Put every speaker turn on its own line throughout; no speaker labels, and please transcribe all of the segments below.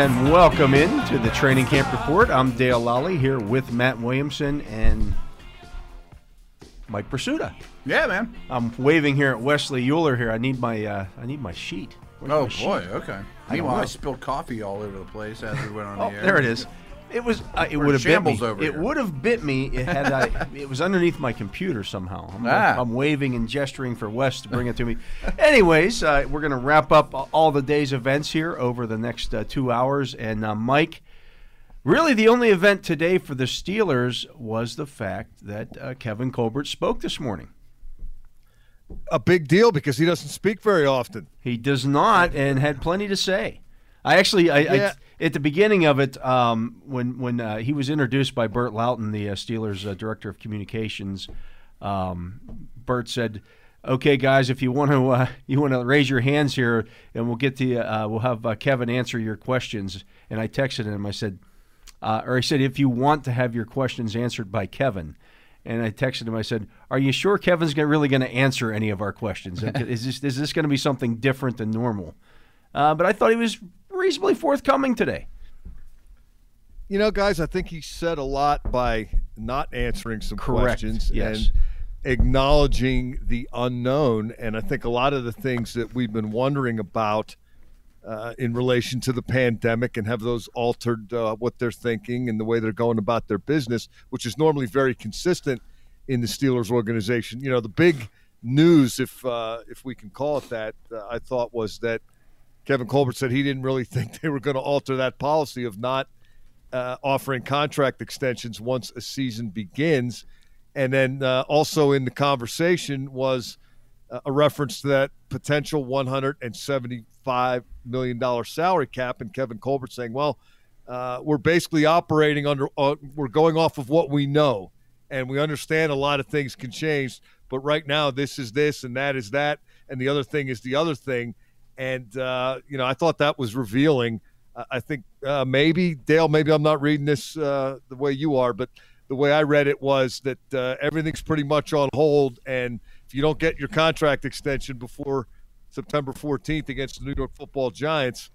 And welcome in to the Training Camp Report. I'm Dale Lolley here with Matt Williamson and Mike Prisuta.
Yeah, man.
I'm waving here at Wesley Euler here. I need my uh, I need my sheet. Where's
oh
my sheet?
boy, okay.
I
Meanwhile, I spilled coffee all over the place as we went on
Oh,
the air.
there it is. It was. Uh, it would have bit me.
over
it would have bit me. It had. I, it was underneath my computer somehow. I'm,
Ah.
I'm waving and gesturing for Wes to bring it to me. Anyways, uh, we're going to wrap up all the day's events here over the next uh, two hours. And uh, Mike, really, the only event today for the Steelers was the fact that uh, Kevin Colbert spoke this morning.
a big deal because he doesn't speak very often.
He does not, and had plenty to say. I actually, I,
Yeah.
I at the beginning of it, um, when when uh, he was introduced by Burt Lauten, the uh, Steelers uh, director of communications, um, Bert said, "Okay, guys, if you want to, uh, you want to raise your hands here, and we'll get to, uh, we'll have uh, Kevin answer your questions." And I texted him. I said, uh, or I said, if you want to have your questions answered by Kevin. And I texted him. I said, "Are you sure Kevin's really going to answer any of our questions? is this is this going to be something different than normal?" Uh, but I thought he was reasonably forthcoming today.
You know, guys, I think he said a lot by not answering some
Correct.
questions
Yes.
and acknowledging the unknown. And I think a lot of the things that we've been wondering about uh, in relation to the pandemic and have those altered uh, what they're thinking and the way they're going about their business, which is normally very consistent in the Steelers organization. You know, the big news, if uh, if we can call it that, uh, I thought was that Kevin Colbert said he didn't really think they were going to alter that policy of not uh, offering contract extensions once a season begins. And then uh, also in the conversation was uh, a reference to that potential $175 million salary cap, and Kevin Colbert saying, well, uh, we're basically operating under, uh, we're going off of what we know. And we understand a lot of things can change, but right now this is this and that is that, and the other thing is the other thing. And, uh, you know, I thought that was revealing. I- think uh, maybe, Dale, maybe I'm not reading this uh, the way you are, but the way I read it was that uh, everything's pretty much on hold. And if you don't get your contract extension before September 14th against the New York football Giants,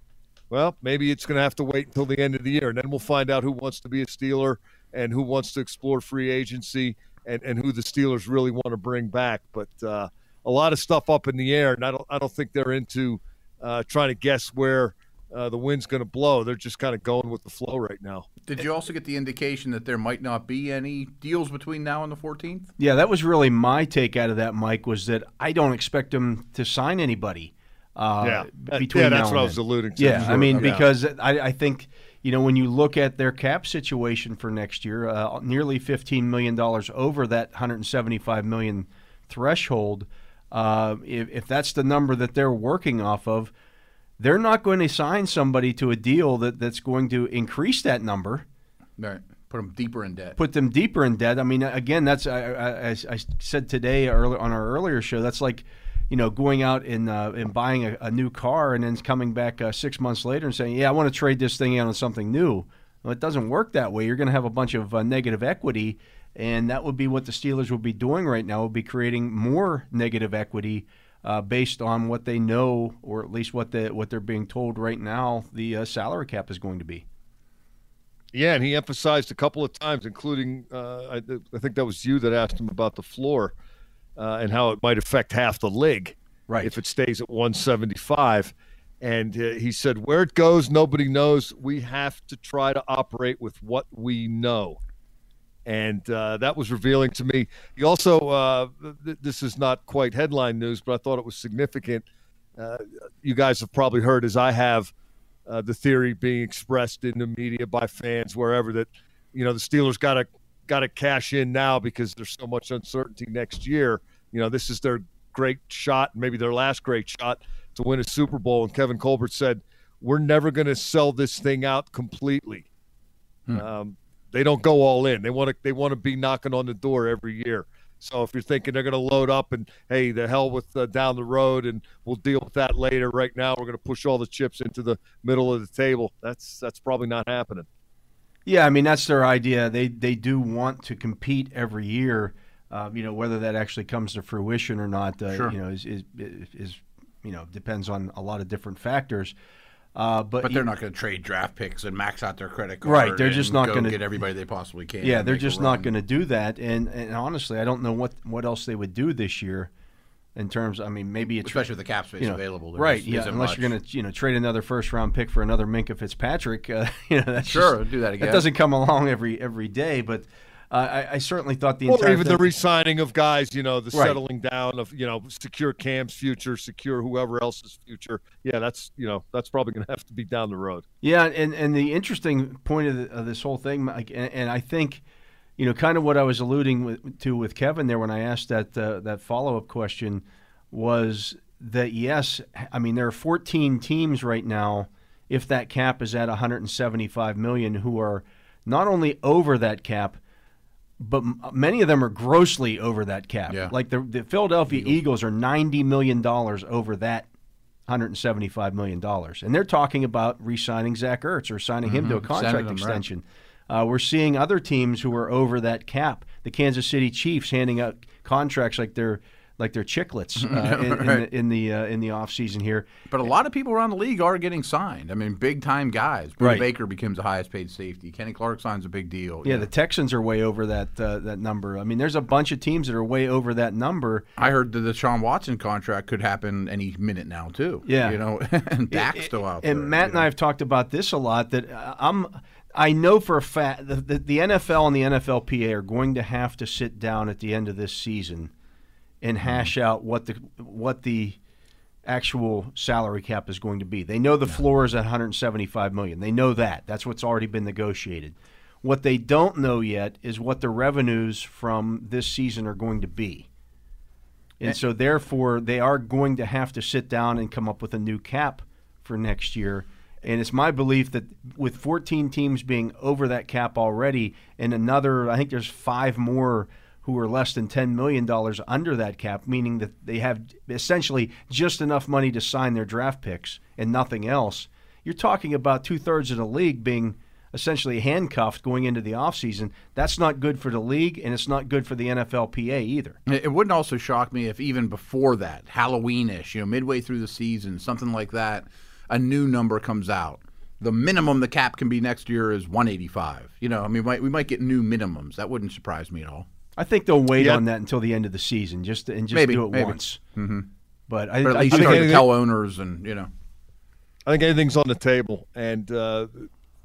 well, maybe it's going to have to wait until the end of the year. And then we'll find out who wants to be a Steeler and who wants to explore free agency and, and who the Steelers really want to bring back. But uh, a lot of stuff up in the air. And I don't, I don't think they're into uh, trying to guess where uh, the wind's going to blow. They're just kind of going with the flow right now.
Did you also get the indication that there might not be any deals between now and the 14th?
Yeah, that was really my take out of that, Mike. Was that I don't expect them to sign anybody. Uh,
yeah.
between
yeah,
now
that's
and
what I was alluding to.
Yeah, I mean
Okay.
because I, I think you know when you look at their cap situation for next year, uh, nearly fifteen million dollars over that hundred and seventy-five million threshold. Uh, if, if that's the number that they're working off of, they're not going to sign somebody to a deal that, that's going to increase that number
Right. Put them deeper in debt.
put them deeper in debt. I mean, again, that's I, I, as I said today earlier on our earlier show. That's like, you know, going out and uh, and buying a, a new car and then coming back uh, six months later and saying, "Yeah, I want to trade this thing out on something new." Well, it doesn't work that way. You're going to have a bunch of uh, negative equity, and that would be what the Steelers would be doing right now. Would be creating more negative equity. Uh, based on what they know, or at least what they what they're being told right now, the uh, salary cap is going to be.
Yeah, and he emphasized a couple of times, including uh, I, I think that was you that asked him about the floor uh, and how it might affect half the league
Right.
if it stays at 175. And uh, he said, "Where it goes, nobody knows. We have to try to operate with what we know." And uh, that was revealing to me. He also, uh, th- this is not quite headline news, but I thought it was significant. Uh, you guys have probably heard, as I have, uh, the theory being expressed in the media by fans wherever that you know the Steelers got to got to cash in now because there's so much uncertainty next year. You know, this is their great shot, maybe their last great shot to win a Super Bowl. And Kevin Colbert said, "We're never going to sell this thing out completely. Um, they don't go all in. They want to they want to be knocking on the door every year." So if you're thinking they're going to load up and hey, the hell with uh, down the road and we'll deal with that later. Right now, we're going to push all the chips into the middle of the table. That's that's probably not happening.
Yeah, I mean that's their idea. They they do want to compete every year. Uh, you know whether that actually comes to fruition or not. Uh,
Sure.
You know is is is you know depends on a lot of different factors. Uh, but
But they're not going to trade draft picks and max out their credit card.
Right, they're just not gonna-
get everybody they possibly can.
Yeah, they're just not going to do that. And and honestly, I don't know what what else they would do this year. In terms, I mean, maybe it's
especially with the cap space
you know,
available. there
right?
just
Yeah, unless
much.
you're going to you know trade another first round pick for another Minkah Fitzpatrick. Uh, you know, that's
Sure,
just-
do that again.
That doesn't come along every every day, but I, I certainly thought the
Or
entire
even the
thing-
re-signing of guys, you know, the
Right.
settling down of, you know, secure Cam's future, secure whoever else's future. Yeah, that's, you know, that's probably going to have to be down the road.
Yeah, and and the interesting point of, the, of this whole thing, Mike, and, and I think, you know, kind of what I was alluding with, to with Kevin there when I asked that uh, that follow up question was that yes, I mean there are 14 teams right now, if that cap is at 175 million, who are not only over that cap, but m- many of them are grossly over that cap.
Yeah.
Like the the Philadelphia Eagles, are 90 million dollars over that 175 million dollars, and they're talking about re-signing Zach Ertz or signing him to a contract
Sending him, right.
extension. Uh, we're seeing other teams who are over that cap. The Kansas City Chiefs handing out contracts like they're like they're chiclets uh, in, in the in the, uh, in the off season here.
But a lot of people around the league are getting signed. I mean, big time guys. Budda
Right.
Baker becomes the highest paid safety. Kenny Clark signs a big deal.
Yeah,
You
the Texans are way over that uh, that number. I mean, there's a bunch of teams that are way over that number.
I heard that the Sean Watson contract could happen any minute now too.
Yeah.
you know, and Dak's still out
and
there.
Matt and
know.
I have talked about this a lot. That uh, I'm, I know for a fact that the, the NFL and the NFLPA are going to have to sit down at the end of this season and hash mm-hmm. out what the what the actual salary cap is going to be. They know the floor is at 175 million. They know that. That's what's already been negotiated. What they don't know yet is what the revenues from this season are going to be. And eh. so therefore they are going to have to sit down and come up with a new cap for next year. And it's my belief that with 14 teams being over that cap already and another I think there's 5 more who are less than $10 million under that cap, meaning that they have essentially just enough money to sign their draft picks and nothing else. You're talking about two thirds of the league being essentially handcuffed going into the offseason. That's not good for the league, and it's not good for the NFLPA either.
It wouldn't also shock me if even before that, Halloweenish, you know, midway through the season, something like that, a new number comes out. The minimum the cap can be next year is 185. You know, I mean, we might, we might get new minimums. That wouldn't surprise me at all.
I think they'll wait
Yeah.
on that until the end of the season, just and just
Maybe,
do it
maybe.
once. Mm-hmm. But I,
But at
I
least
think
start to
anything-
tell owners and you know.
I think anything's on the table, and uh,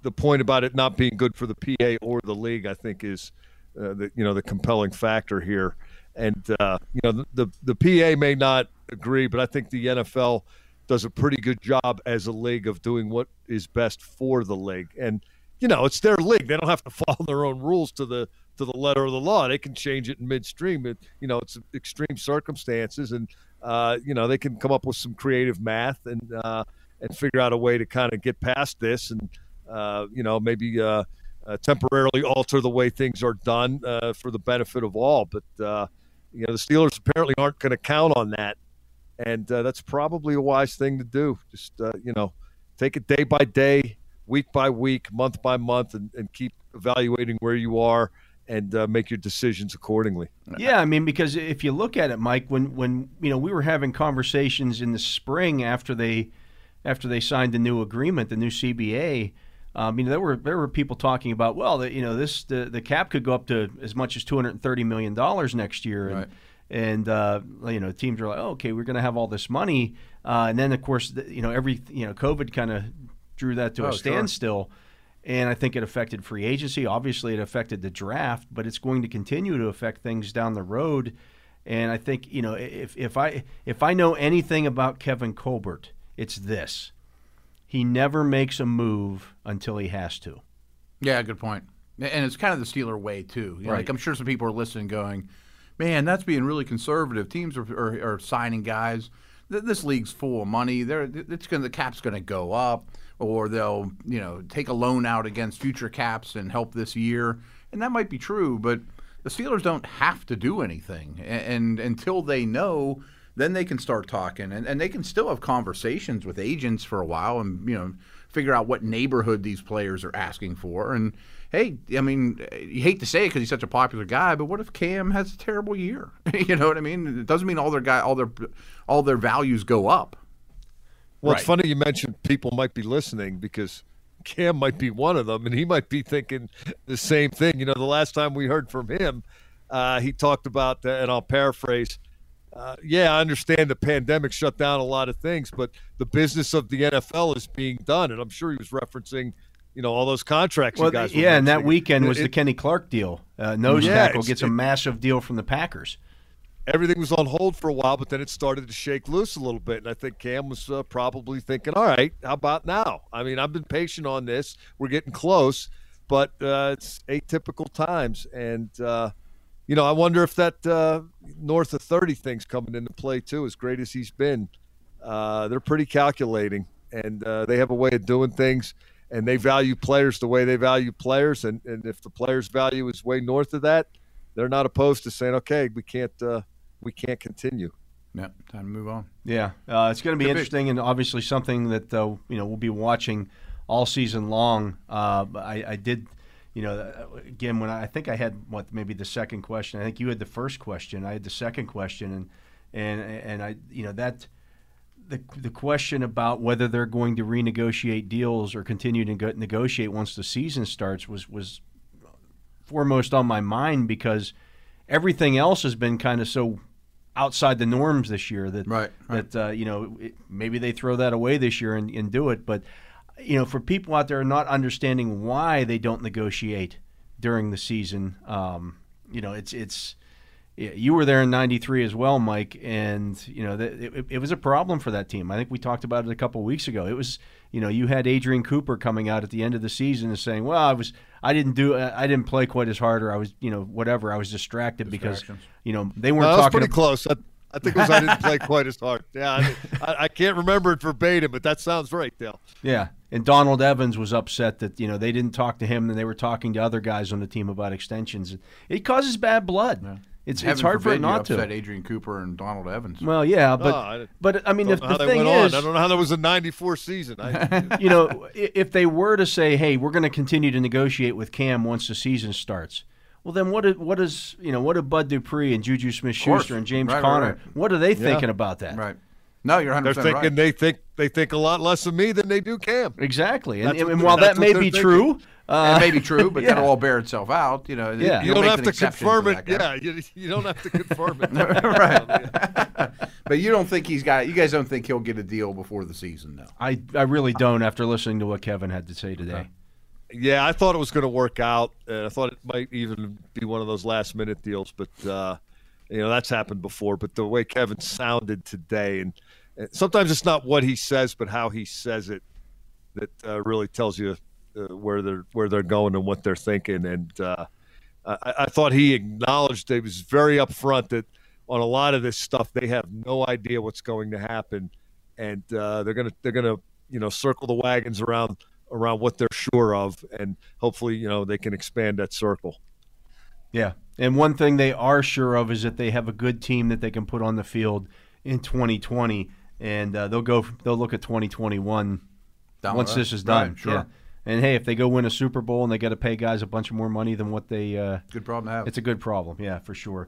the point about it not being good for the PA or the league, I think, is uh, the you know the compelling factor here. And uh, you know the, the the PA may not agree, but I think the NFL does a pretty good job as a league of doing what is best for the league. And you know it's their league; they don't have to follow their own rules to the to the letter of the law. They can change it in midstream. It, you know, it's extreme circumstances, and uh, you know they can come up with some creative math and uh, and figure out a way to kind of get past this, and uh, you know maybe uh, uh, temporarily alter the way things are done uh, for the benefit of all. But uh, you know the Steelers apparently aren't going to count on that, and that's probably a wise thing to do. Just uh, you know, take it day by day, week by week, month by month, and, and keep evaluating where you are and uh, make your decisions accordingly.
Yeah, I mean, because if you look at it, Mike, when when you know we were having conversations in the spring after they after they signed the new agreement, the new CBA. Um, you know, there were there were people talking about well, that you know, this the, the cap could go up to as much as two hundred and thirty million dollars next year, and
Right.
and uh, you know, teams are like, oh, okay, we're going to have all this money, uh, and then of course, the, you know, every you know, COVID kind of drew that to
Oh,
a
sure.
standstill. And I think it affected free agency. Obviously, it affected the draft, but it's going to continue to affect things down the road. And I think you know if if I if I know anything about Kevin Colbert, it's this: he never makes a move until he has to.
Yeah, good point. And it's kind of the Steeler way too. You know,
Right.
Like I'm sure some people are listening, going, "Man, that's being really conservative. Teams are, are, are signing guys. This league's full of money. They're, it's going the cap's going to go up, or they'll you know take a loan out against future caps and help this year. And that might be true, but the Steelers don't have to do anything. And, and until they know, then they can start talking, and, and they can still have conversations with agents for a while, and you know figure out what neighborhood these players are asking for. And hey, I mean, you hate to say it because he's such a popular guy, but what if Cam has a terrible year? you know what I mean? It doesn't mean all their guy, all their, all their values go up.
Well, it's funny you mentioned people might be listening because Cam might be one of them, and he might be thinking the same thing. You know, the last time we heard from him, uh, he talked about, and I'll paraphrase. Uh, yeah, I understand the pandemic shut down a lot of things, but the business of the NFL is being done, and I'm sure he was referencing, you know, all those contracts. you
Well,
guys were
yeah, and that weekend was
It-
the Kenny Clark deal. Uh, nose
Yeah,
tackle gets a
it-
massive deal from the Packers.
Everything was on hold for a while, but then it started to shake loose a little bit. And I think Cam was uh, probably thinking, all right, how about now? I mean, I've been patient on this. We're getting close, but uh, it's atypical times. And, uh, you know, I wonder if that uh, north of 30 thing's coming into play, too, as great as he's been. Uh, they're pretty calculating, and uh, they have a way of doing things. And they value players the way they value players, and, and if the players' value is way north of that, they're not opposed to saying, "Okay, we can't uh, we can't continue."
Yeah, time to move on.
Yeah, uh, it's going to be
Could be.
interesting, and obviously something that uh, you know we'll be watching all season long. Uh, but I, I did, you know, uh, again when I, I think I had what maybe the second question. I think you had the first question. I had the second question, and and and I, you know, that the the question about whether they're going to renegotiate deals or continue to go- negotiate once the season starts was was foremost on my mind because everything else has been kind of so outside the norms this year that
Right, right.
that uh, you know it, maybe they throw that away this year and, and do it but you know for people out there not understanding why they don't negotiate during the season um, you know it's it's you were there in '93 as well, Mike, and you know that it, it was a problem for that team. I think we talked about it a couple of weeks ago. It was, you know, you had Adrian Cooper coming out at the end of the season and saying, "Well, I was, I didn't do, I didn't play quite as hard, or I was, you know, whatever. I was distracted because, you know, they weren't
No, that was
talking.
pretty close. I, I think it was I didn't play quite as hard. Yeah, I, I, I can't remember it verbatim, but that sounds right, Dale.
Yeah, and Donald Evans was upset that you know they didn't talk to him and they were talking to other guys on the team about extensions. It causes bad blood. It's it's
Heaven
hard for
forbid
it
you
not
upset
to.
Adrian Cooper and Donald Evans.
Well, yeah, but
Oh, I
but I mean, if the
how that
thing
went
is,
on. I don't know how that was a '94 season. I,
you know, if they were to say, "Hey, we're going to continue to negotiate with Cam once the season starts," well, then what? Is, what is you know what do Bud Dupree and Juju. Smith-Schuster and James
Right, right,
Conner?
right.
What are they thinking about that?
Right. No, you're 100
they're
percent
thinking
right.
they think they think a lot less of me than they do Cam.
Exactly, and,
That's what
and while that may be
thinking.
true, uh,
it may be true, but
yeah.
that'll all bear itself out. You know,
Yeah.
You don't have to confirm it. Yeah, you, you don't have to confirm it.
right. but you don't think he's got. You guys don't think he'll get a deal before the season, though.
I I really don't. After listening to what Kevin had to say today,
Yeah, I thought it was going to work out. And I thought it might even be one of those last minute deals, but uh, you know that's happened before. But the way Kevin sounded today, and, and sometimes it's not what he says, but how he says it that uh, really tells you uh, where they're where they're going and what they're thinking. And uh, I, I thought he acknowledged he was very upfront that on a lot of this stuff they have no idea what's going to happen, and uh, they're gonna they're gonna you know circle the wagons around around what they're sure of, and hopefully you know they can expand that circle.
yeah. And one thing they are sure of is that they have a good team that they can put on the field in 2020, and uh, they'll go they'll look at 2021
Down
once
the
this is done.
Right, sure.
Yeah. And hey, if they go win a Super Bowl and they got to pay guys a bunch of more money than what they uh,
Good problem to have.
It's a good problem, yeah, for sure.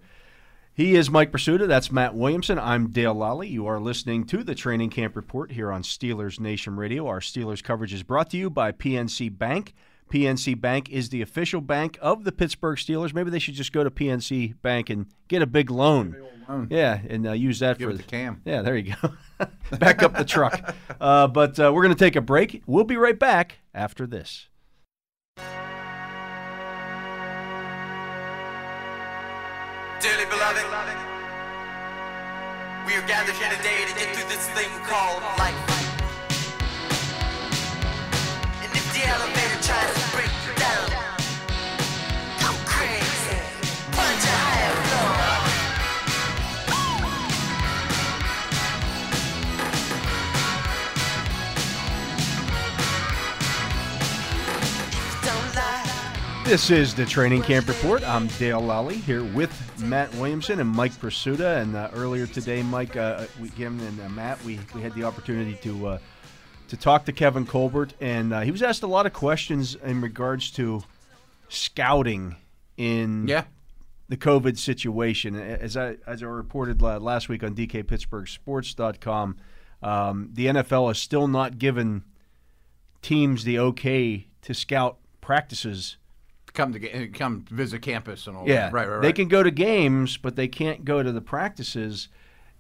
He is Mike Prisuta. That's Matt Williamson. I'm Dale Lolley. You are listening to the Training Camp Report here on Steelers Nation Radio. Our Steelers coverage is brought to you by PNC Bank. PNC Bank is the official bank of the Pittsburgh Steelers. Maybe they should just go to PNC Bank and get a big loan.
Loan.
Yeah, and uh, use that
Give
for
the Cam.
Yeah, there you go. back up the truck. Uh, but uh, we're going to take a break. We'll be right back after this.
Dearly beloved, we are gathered here today to get through this thing called life. And if the elevator
This is the Training Camp Report. I'm Dale Lolley here with Matt Williamson and Mike Prisuta. And uh, earlier today, Mike, uh, we, him and uh, Matt, we, we had the opportunity to uh, to talk to Kevin Colbert, and uh, he was asked a lot of questions in regards to scouting in
Yeah.
the COVID situation. As I as I reported last week on DKPittsburghSports.com, Um, the NFL has still not given teams the okay to scout practices.
Come to come visit campus and all
Yeah,
that. Right, right, right.
They can go to games, but they can't go to the practices,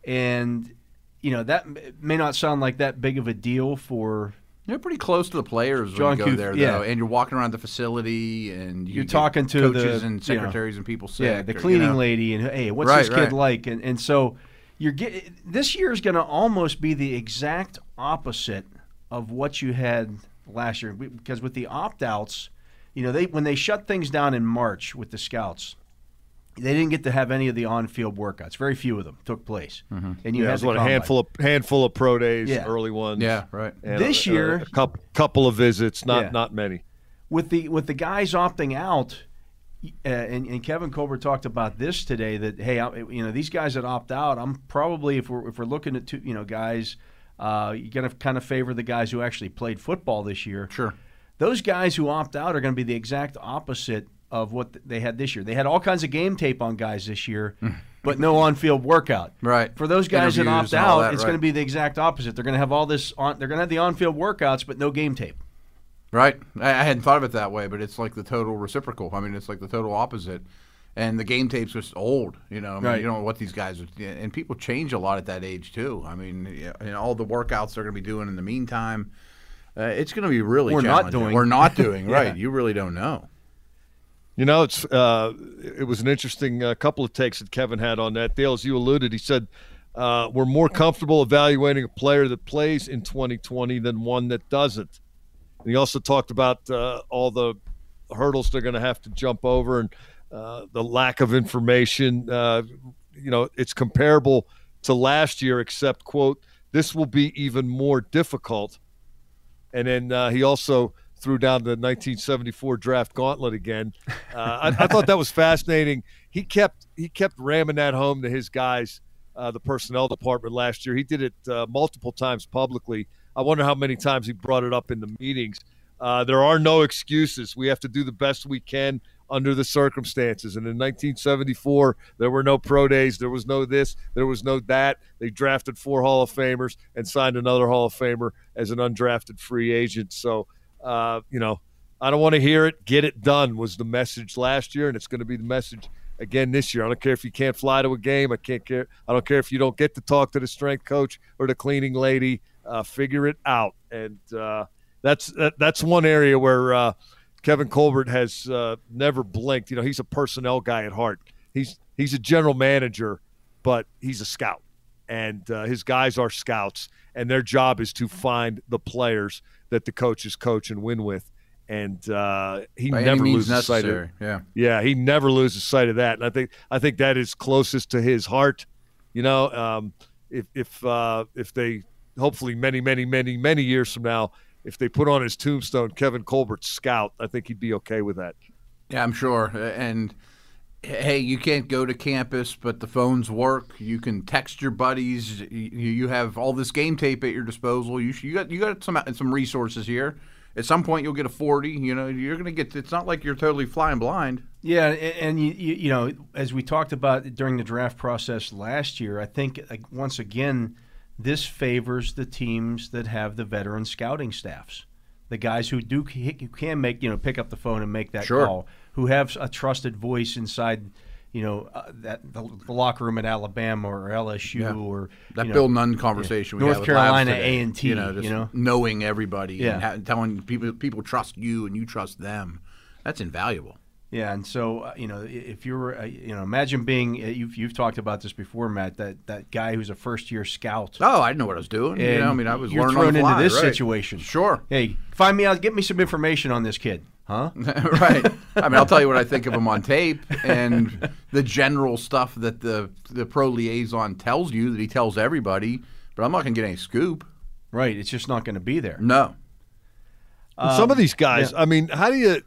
and you know that may not sound like that big of a deal for
You're pretty close to the players when
John
you go there,
yeah.
though, and you're walking around the facility, and you
You're talking to
coaches
the,
and
you know,
secretaries and people sick.
yeah the
or, you
cleaning
know.
lady and hey what's
Right,
this kid
right.
like and and so you're get this year is going to almost be the exact opposite of what you had last year because with the opt outs you know they when they shut things down in March with the scouts they didn't get to have any of the on-field workouts very few of them took place
Mm-hmm.
and you
yeah,
had
it was what a
combine.
handful of handful of pro days,
Yeah.
early ones.
Yeah, right.
and
This
a,
year-
a, a couple, couple of visits, not
Yeah.
not many.
with the with the guys opting out, uh, and, and Kevin Colbert talked about this today. That hey, I, you know these guys that opt out, I'm probably if we're if we're looking at two, you know guys, uh, you're gonna kind of favor the guys who actually played football this year.
Sure.
Those guys who opt out are going to be the exact opposite of what they had this year. They had all kinds of game tape on guys this year, but no on-field workout.
Right.
For those guys that opt out,
that,
it's
right.
going to be the exact opposite. They're going to have all this on. They're going to have the on-field workouts, but no game tape.
Right. I, I hadn't thought of it that way, but it's like the total reciprocal. I mean, it's like the total opposite. And the game tape's just old, you know. I mean,
Right.
you don't know what these guys are, and people change a lot at that age too. I mean, and all the workouts they're going to be doing in the meantime, uh, it's going to be really
We're not doing.
We're not doing,
Yeah.
right? You really don't know.
You know, it's uh, it was an interesting uh, couple of takes that Kevin had on that. Dale, as you alluded, he said uh, we're more comfortable evaluating a player that plays in 2020 than one that doesn't. And he also talked about uh, all the hurdles they're going to have to jump over and uh, the lack of information. Uh, you know, it's comparable to last year, except quote, this will be even more difficult. And then uh, he also threw down the 1974 draft gauntlet again. Uh, I, I thought that was fascinating. He kept he kept ramming that home to his guys, uh, the personnel department last year. He did it uh, multiple times publicly. I wonder how many times he brought it up in the meetings. Uh, there are no excuses. We have to do the best we can under the circumstances. And in 1974, there were no pro days. There was no this. There was no that. They drafted four Hall of Famers and signed another Hall of Famer as an undrafted free agent. So, uh, you know, I don't want to hear it. Get it done was the message last year, and it's going to be the message again this year. I don't care if you can't fly to a game. I can't care. I don't care if you don't get to talk to the strength coach or the cleaning lady. Uh, figure it out, and uh, that's that, that's one area where uh, Kevin Colbert has uh, never blinked. You know, he's a personnel guy at heart. He's he's a general manager, but he's a scout, and uh, his guys are scouts, and their job is to find the players that the coaches coach and win with. And uh, he
By
never loses sight of
necessary. Yeah.
yeah, he never loses sight of that, and I think I think that is closest to his heart. You know, um, if if uh, if they hopefully many many many many years from now, if they put on his tombstone Kevin Colbert Scout, I think he'd be okay with that.
Yeah, I'm sure. And hey, you can't go to campus, but the phones work. You can text your buddies. You, you have all this game tape at your disposal. You you got you got some some resources here. At some point, you'll get a 40. You know, you're going to get. It's not like you're totally flying blind.
Yeah, and, and you, you you know, as we talked about during the draft process last year, I think like, once again, this favors the teams that have the veteran scouting staffs, the guys who do who can make you know pick up the phone and make that
Sure.
call, who have a trusted voice inside. You know uh, that the, the locker room at Alabama or LSU
Yeah.
or
That
know,
Bill Nunn conversation, we
North
had
Carolina
Labs
A&T,
you know, just
you know?
knowing everybody,
Yeah.
and ha- telling people people trust you and you trust them. That's invaluable.
Yeah, and so uh, you know, if you're, uh, you know, imagine being uh, you've you've talked about this before, Matt. That that guy who's a first year scout.
Oh, I didn't know what I was doing. you know, I mean, I was
you're
learning
thrown into this
right.
situation.
Sure.
Hey, find me out. Get me some information on this kid, huh?
right. I mean, I'll tell you what I think of him on tape and the general stuff that the the pro liaison tells you that he tells everybody. But I'm not going to get any scoop.
right. It's just not going to be there.
No.
And some of um, these guys,
yeah.
I mean, how do you?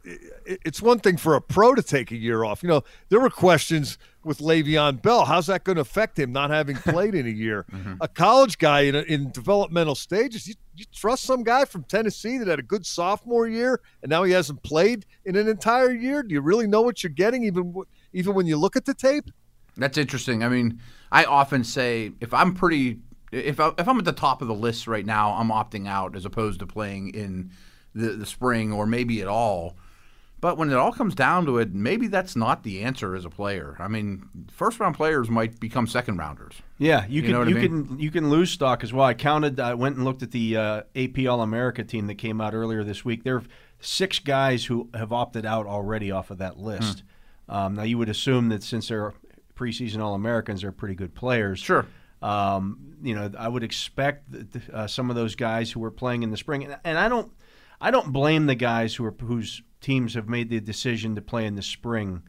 It's one thing for a pro to take a year off. You know, there were questions with Le'Veon Bell. How's that going to affect him not having played in a year? Mm-hmm. A college guy in, a, in developmental stages, you, you trust some guy from Tennessee that had a good sophomore year and now he hasn't played in an entire year? Do you really know what you're getting, even even when you look at the tape?
That's interesting. I mean, I often say if I'm pretty If I, if I'm at the top of the list right now, I'm opting out as opposed to playing in the the spring or maybe at all. But when it all comes down to it, maybe that's not the answer as a player. I mean, first round players might become second rounders.
Yeah, you,
You
can
what I
you
mean?
can you can lose stock as well. I counted. I went and looked at the uh, AP All America team that came out earlier this week. There are six guys who have opted out already off of that list.
Hmm.
Um, now you would assume that since they're preseason All Americans, they're pretty good players.
Sure.
Um, you know, I would expect that, uh, some of those guys who were playing in the spring, and, and I don't, I don't blame the guys who are whose teams have made the decision to play in the spring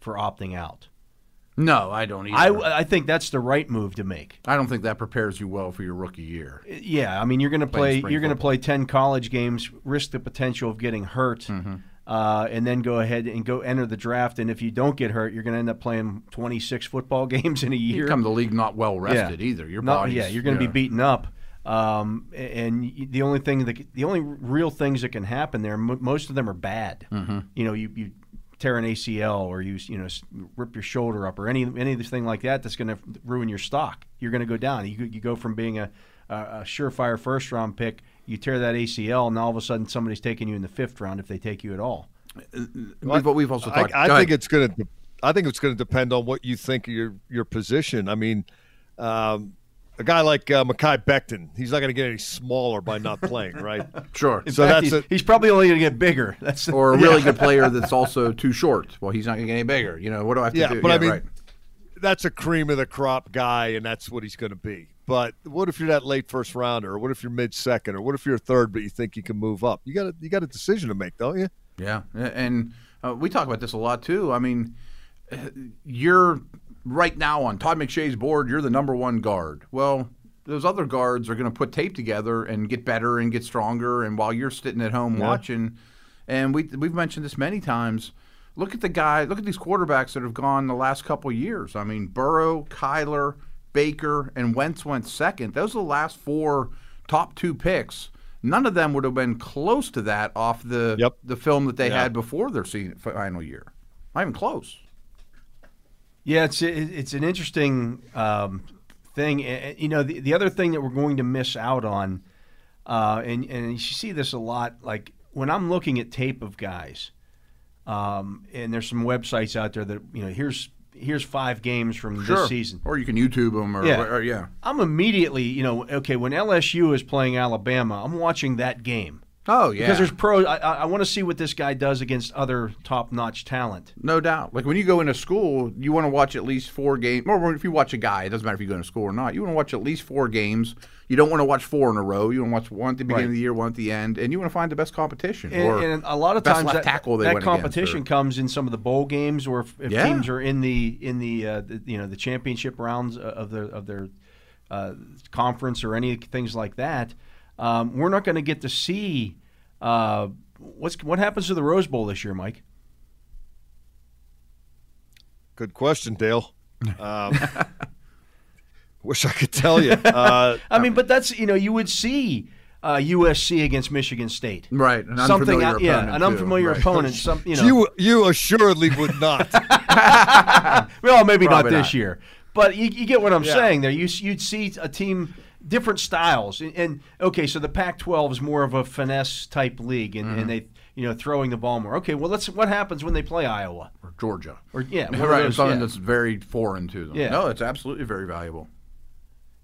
for opting out.
No, I don't either.
I, I think that's the right move to make.
I don't think that prepares you well for your rookie year.
Yeah, I mean you're going to play you're going to play ten college games, risk the potential of getting hurt,
Mm-hmm.
uh, and then go ahead and go enter the draft. And if you don't get hurt, you're going to end up playing 26 football games in a year.
You come to the league not well rested
Yeah.
either. Your
Not-
body's
yeah, you're going to
yeah.
be beaten up. Um, and the only thing that the only real things that can happen there, mo most of them are bad.
Mm-hmm.
You know, you, you tear an ACL or you you know rip your shoulder up or any anything like that that's going to ruin your stock. You're going to go down. You you go from being a, a, a surefire first round pick, you tear that ACL, and all of a sudden somebody's taking you in the fifth round if they take you at all.
We've, we've also
I,
talked.
I
go
think it's going to. I think it's going to depend on what you think of your your position. I mean, um, a guy like uh, Mekhi Becton, he's not going to get any smaller by not playing, right?
sure.
In
So
fact,
that's
he's,
a-
he's probably only going to get bigger. That's
or a really good player that's also too short. Well, he's not going to get any bigger. You know, what do I have to
Yeah,
do?
but I mean,
right.
that's a cream of the crop guy, and that's what he's going to be. But what if you're that late first rounder, or what if you're mid second, or what if you're third, but you think you can move up? You got a, you got a decision to make, don't you?
Yeah, and uh, we talk about this a lot too. I mean, uh, you're right now on Todd McShay's board. You're the number one guard. Well, those other guards are going to put tape together and get better and get stronger. And while you're sitting at home watching, and we we've mentioned this many times. Look at the guy. Look at these quarterbacks that have gone the last couple years. I mean, Burrow, Kyler, Baker, and Wentz went second. Those are the last four top two picks. None of them would have been close to that off the
Yep.
the film that they
Yeah.
had before their final year. Not even close.
Yeah, it's it's an interesting um, thing. And, You know, the, the other thing that we're going to miss out on, uh, and and you see this a lot. Like when I'm looking at tape of guys, um, and there's some websites out there that you know here's here's five games from this season.
or you can YouTube them, or
Yeah.
or- yeah.
I'm immediately, you know, okay, when LSU is playing Alabama, I'm watching that game.
Oh yeah,
Because there's pros. I, I, want to see what this guy does against other top-notch talent.
no doubt. Like when you go into school, you want to watch at least four games. Or if you watch a guy, it doesn't matter if you go to school or not. You want to watch at least four games. You don't want to watch four in a row. You want to watch one at the beginning
Right.
of the year, one at the end, and you want to find the best competition.
And,
or
and a lot of times that,
tackle
that competition
or-
comes in some of the bowl games, or if, if
Yeah.
teams are in the in the, uh, the you know the championship rounds of their of their uh, conference or any things like that. Um, we're not going to get to see uh, what's what happens to the Rose Bowl this year, Mike.
Good question, Dale. Um, wish I could tell you. Uh,
I mean, but that's you know you would see uh, USC against Michigan State,
right, an
something
unfamiliar
yeah,
opponent,
an
too.
unfamiliar
Right.
opponent. Some you know
you you assuredly would not.
Well, maybe not this
not.
year, but you, you get what I'm
Yeah.
saying. There, you you'd see a team different styles, and, and okay, so the Pac-12 is more of a finesse type league, and,
Mm-hmm.
and they you know throwing the ball more. Okay, well, let's what happens when they play Iowa
or Georgia.
or yeah,
right,
those,
something
yeah.
that's very foreign to them.
Yeah.
No, it's absolutely very valuable.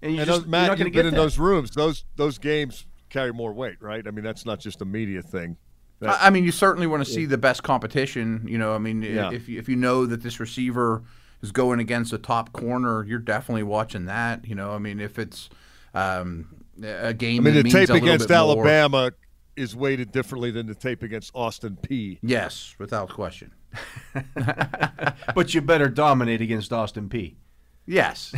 and you
and
just
those,
you're
Matt,
not going to
you've
get
been in
that.
those rooms. Those those games carry more weight, right? I mean, that's not just a media thing. That-
I I mean, you certainly want to see the best competition. You know, I mean,
Yeah.
if you, if you know that this receiver is going against a top corner, you're definitely watching that. You know, I mean, if it's um, a
I
game,
mean,
that
the
means
tape against
bit more-
Alabama is weighted differently than the tape against Austin Peay.
yes, without question.
but you better dominate against Austin Peay.
Yes,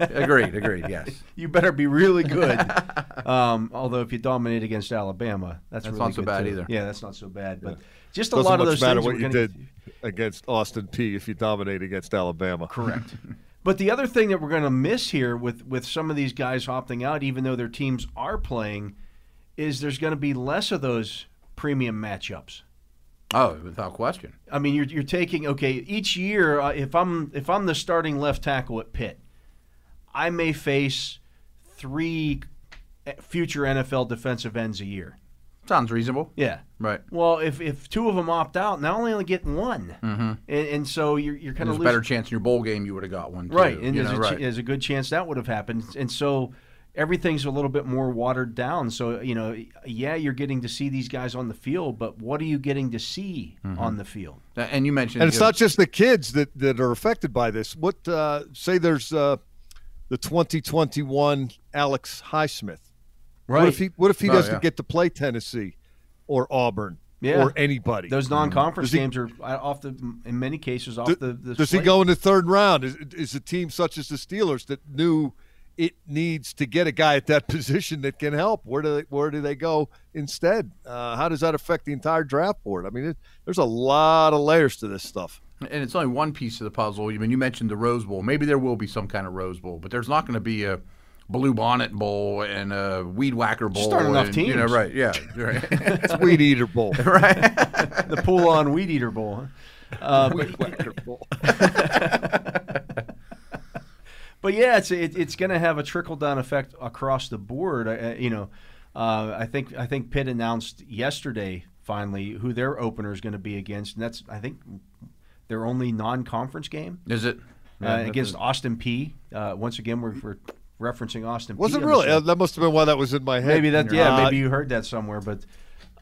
agreed, agreed. Yes,
You better be really good. um, although if you dominate against Alabama, that's,
That's
really
not so
good,
bad
too.
either.
Yeah, that's not so bad. But just a
Doesn't
lot of
much
those
matter
things
what
we're
you
gonna-
did against Austin Peay. if you dominate against Alabama.
Correct. But the other thing that we're going to miss here with with some of these guys opting out, even though their teams are playing, is there's going to be less of those premium matchups.
oh, without question.
I mean, you're, you're taking okay each year. Uh, if I'm if I'm the starting left tackle at Pitt, I may face three eh, future NFL defensive ends a year.
Sounds reasonable.
Yeah.
Right.
Well, if, if two of them opt out, now only only getting one, mm-hmm. and, and so you're you're kind
There's
of
a better chance in your bowl game you would have got one. Too,
right, and there's,
know,
a,
right.
there's a good chance that would have happened, and so everything's a little bit more watered down. So you know, yeah, you're getting to see these guys on the field, but what are you getting to see
Mm-hmm.
on the field?
and you mentioned
And it's
know,
not just the kids that, that are affected by this. What uh, say there's uh, the 2021 Alex Highsmith. What if he What if he
Oh,
doesn't
yeah.
get to play Tennessee or Auburn
Yeah.
or anybody?
Those non-conference
Does he-
games are uh, off the, in many cases, off
Do-
the. the
does he go in the third round? Is, is a team such as the Steelers that knew it needs to get a guy at that position that can help? Where do they, where do they go instead? Uh, how does that affect the entire draft board? I mean, it, there's a lot of layers to this stuff.
and it's only one piece of the puzzle. I mean, you mentioned the Rose Bowl. Maybe there will be some kind of Rose Bowl, but there's not going to be a Blue Bonnet Bowl and a Weed Whacker Bowl.
Just aren't enough
and, You know, right? Yeah, right.
It's Weed Eater Bowl. Right?
the pool on Weed Eater Bowl? huh? Uh, but,
Whacker Bowl.
but yeah, it's it, it's going to have a trickle down effect across the board. I- I, you know, uh, I think I think Pitt announced yesterday finally who their opener is going to be against, and that's I think their only non-conference game
Is it?
uh, against Austin Peay. Uh, once again, we're, we're referencing Austin.
Was
P
it really? Uh, that must have been why that was in my head.
maybe that yeah,
Uh,
maybe you heard that somewhere, but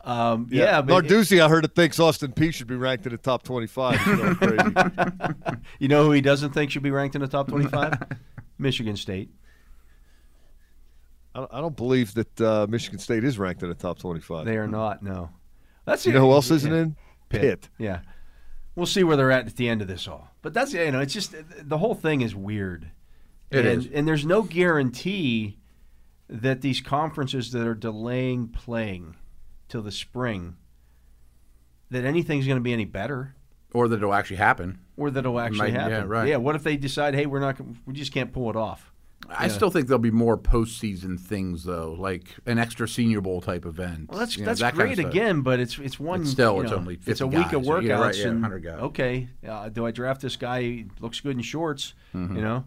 um, yeah, but
Narduzzi, I heard it thinks Austin Peay should be ranked in the top 25. He's going crazy.
you know who he doesn't think should be ranked in the top twenty-five? Michigan State.
I don't- believe that uh, Michigan State is ranked in the top 25.
They are not. No. That's
you know who else isn't
yeah.
in? Pitt.
Yeah. We'll see where they're at at the end of this all. But that's you know, it's just the whole thing is weird.
It
and,
is.
and there's no guarantee that these conferences that are delaying playing till the spring that anything's going to be any better
Or that it'll actually happen.
or that it'll actually
Might- yeah,
happen.
right.
Yeah, what if they decide, "Hey, we're not we just can't pull it off."
I still think there'll be more postseason things though, like an extra Senior Bowl type event.
Well, that's
you know,
that's
that kind of
great again, but it's it's one.
But still, it's
know,
only
it's a week of
guys, or-
workouts.
yeah, right, yeah,
and okay, uh, do I draft this guy? He looks good in shorts,
Mm-hmm.
you know,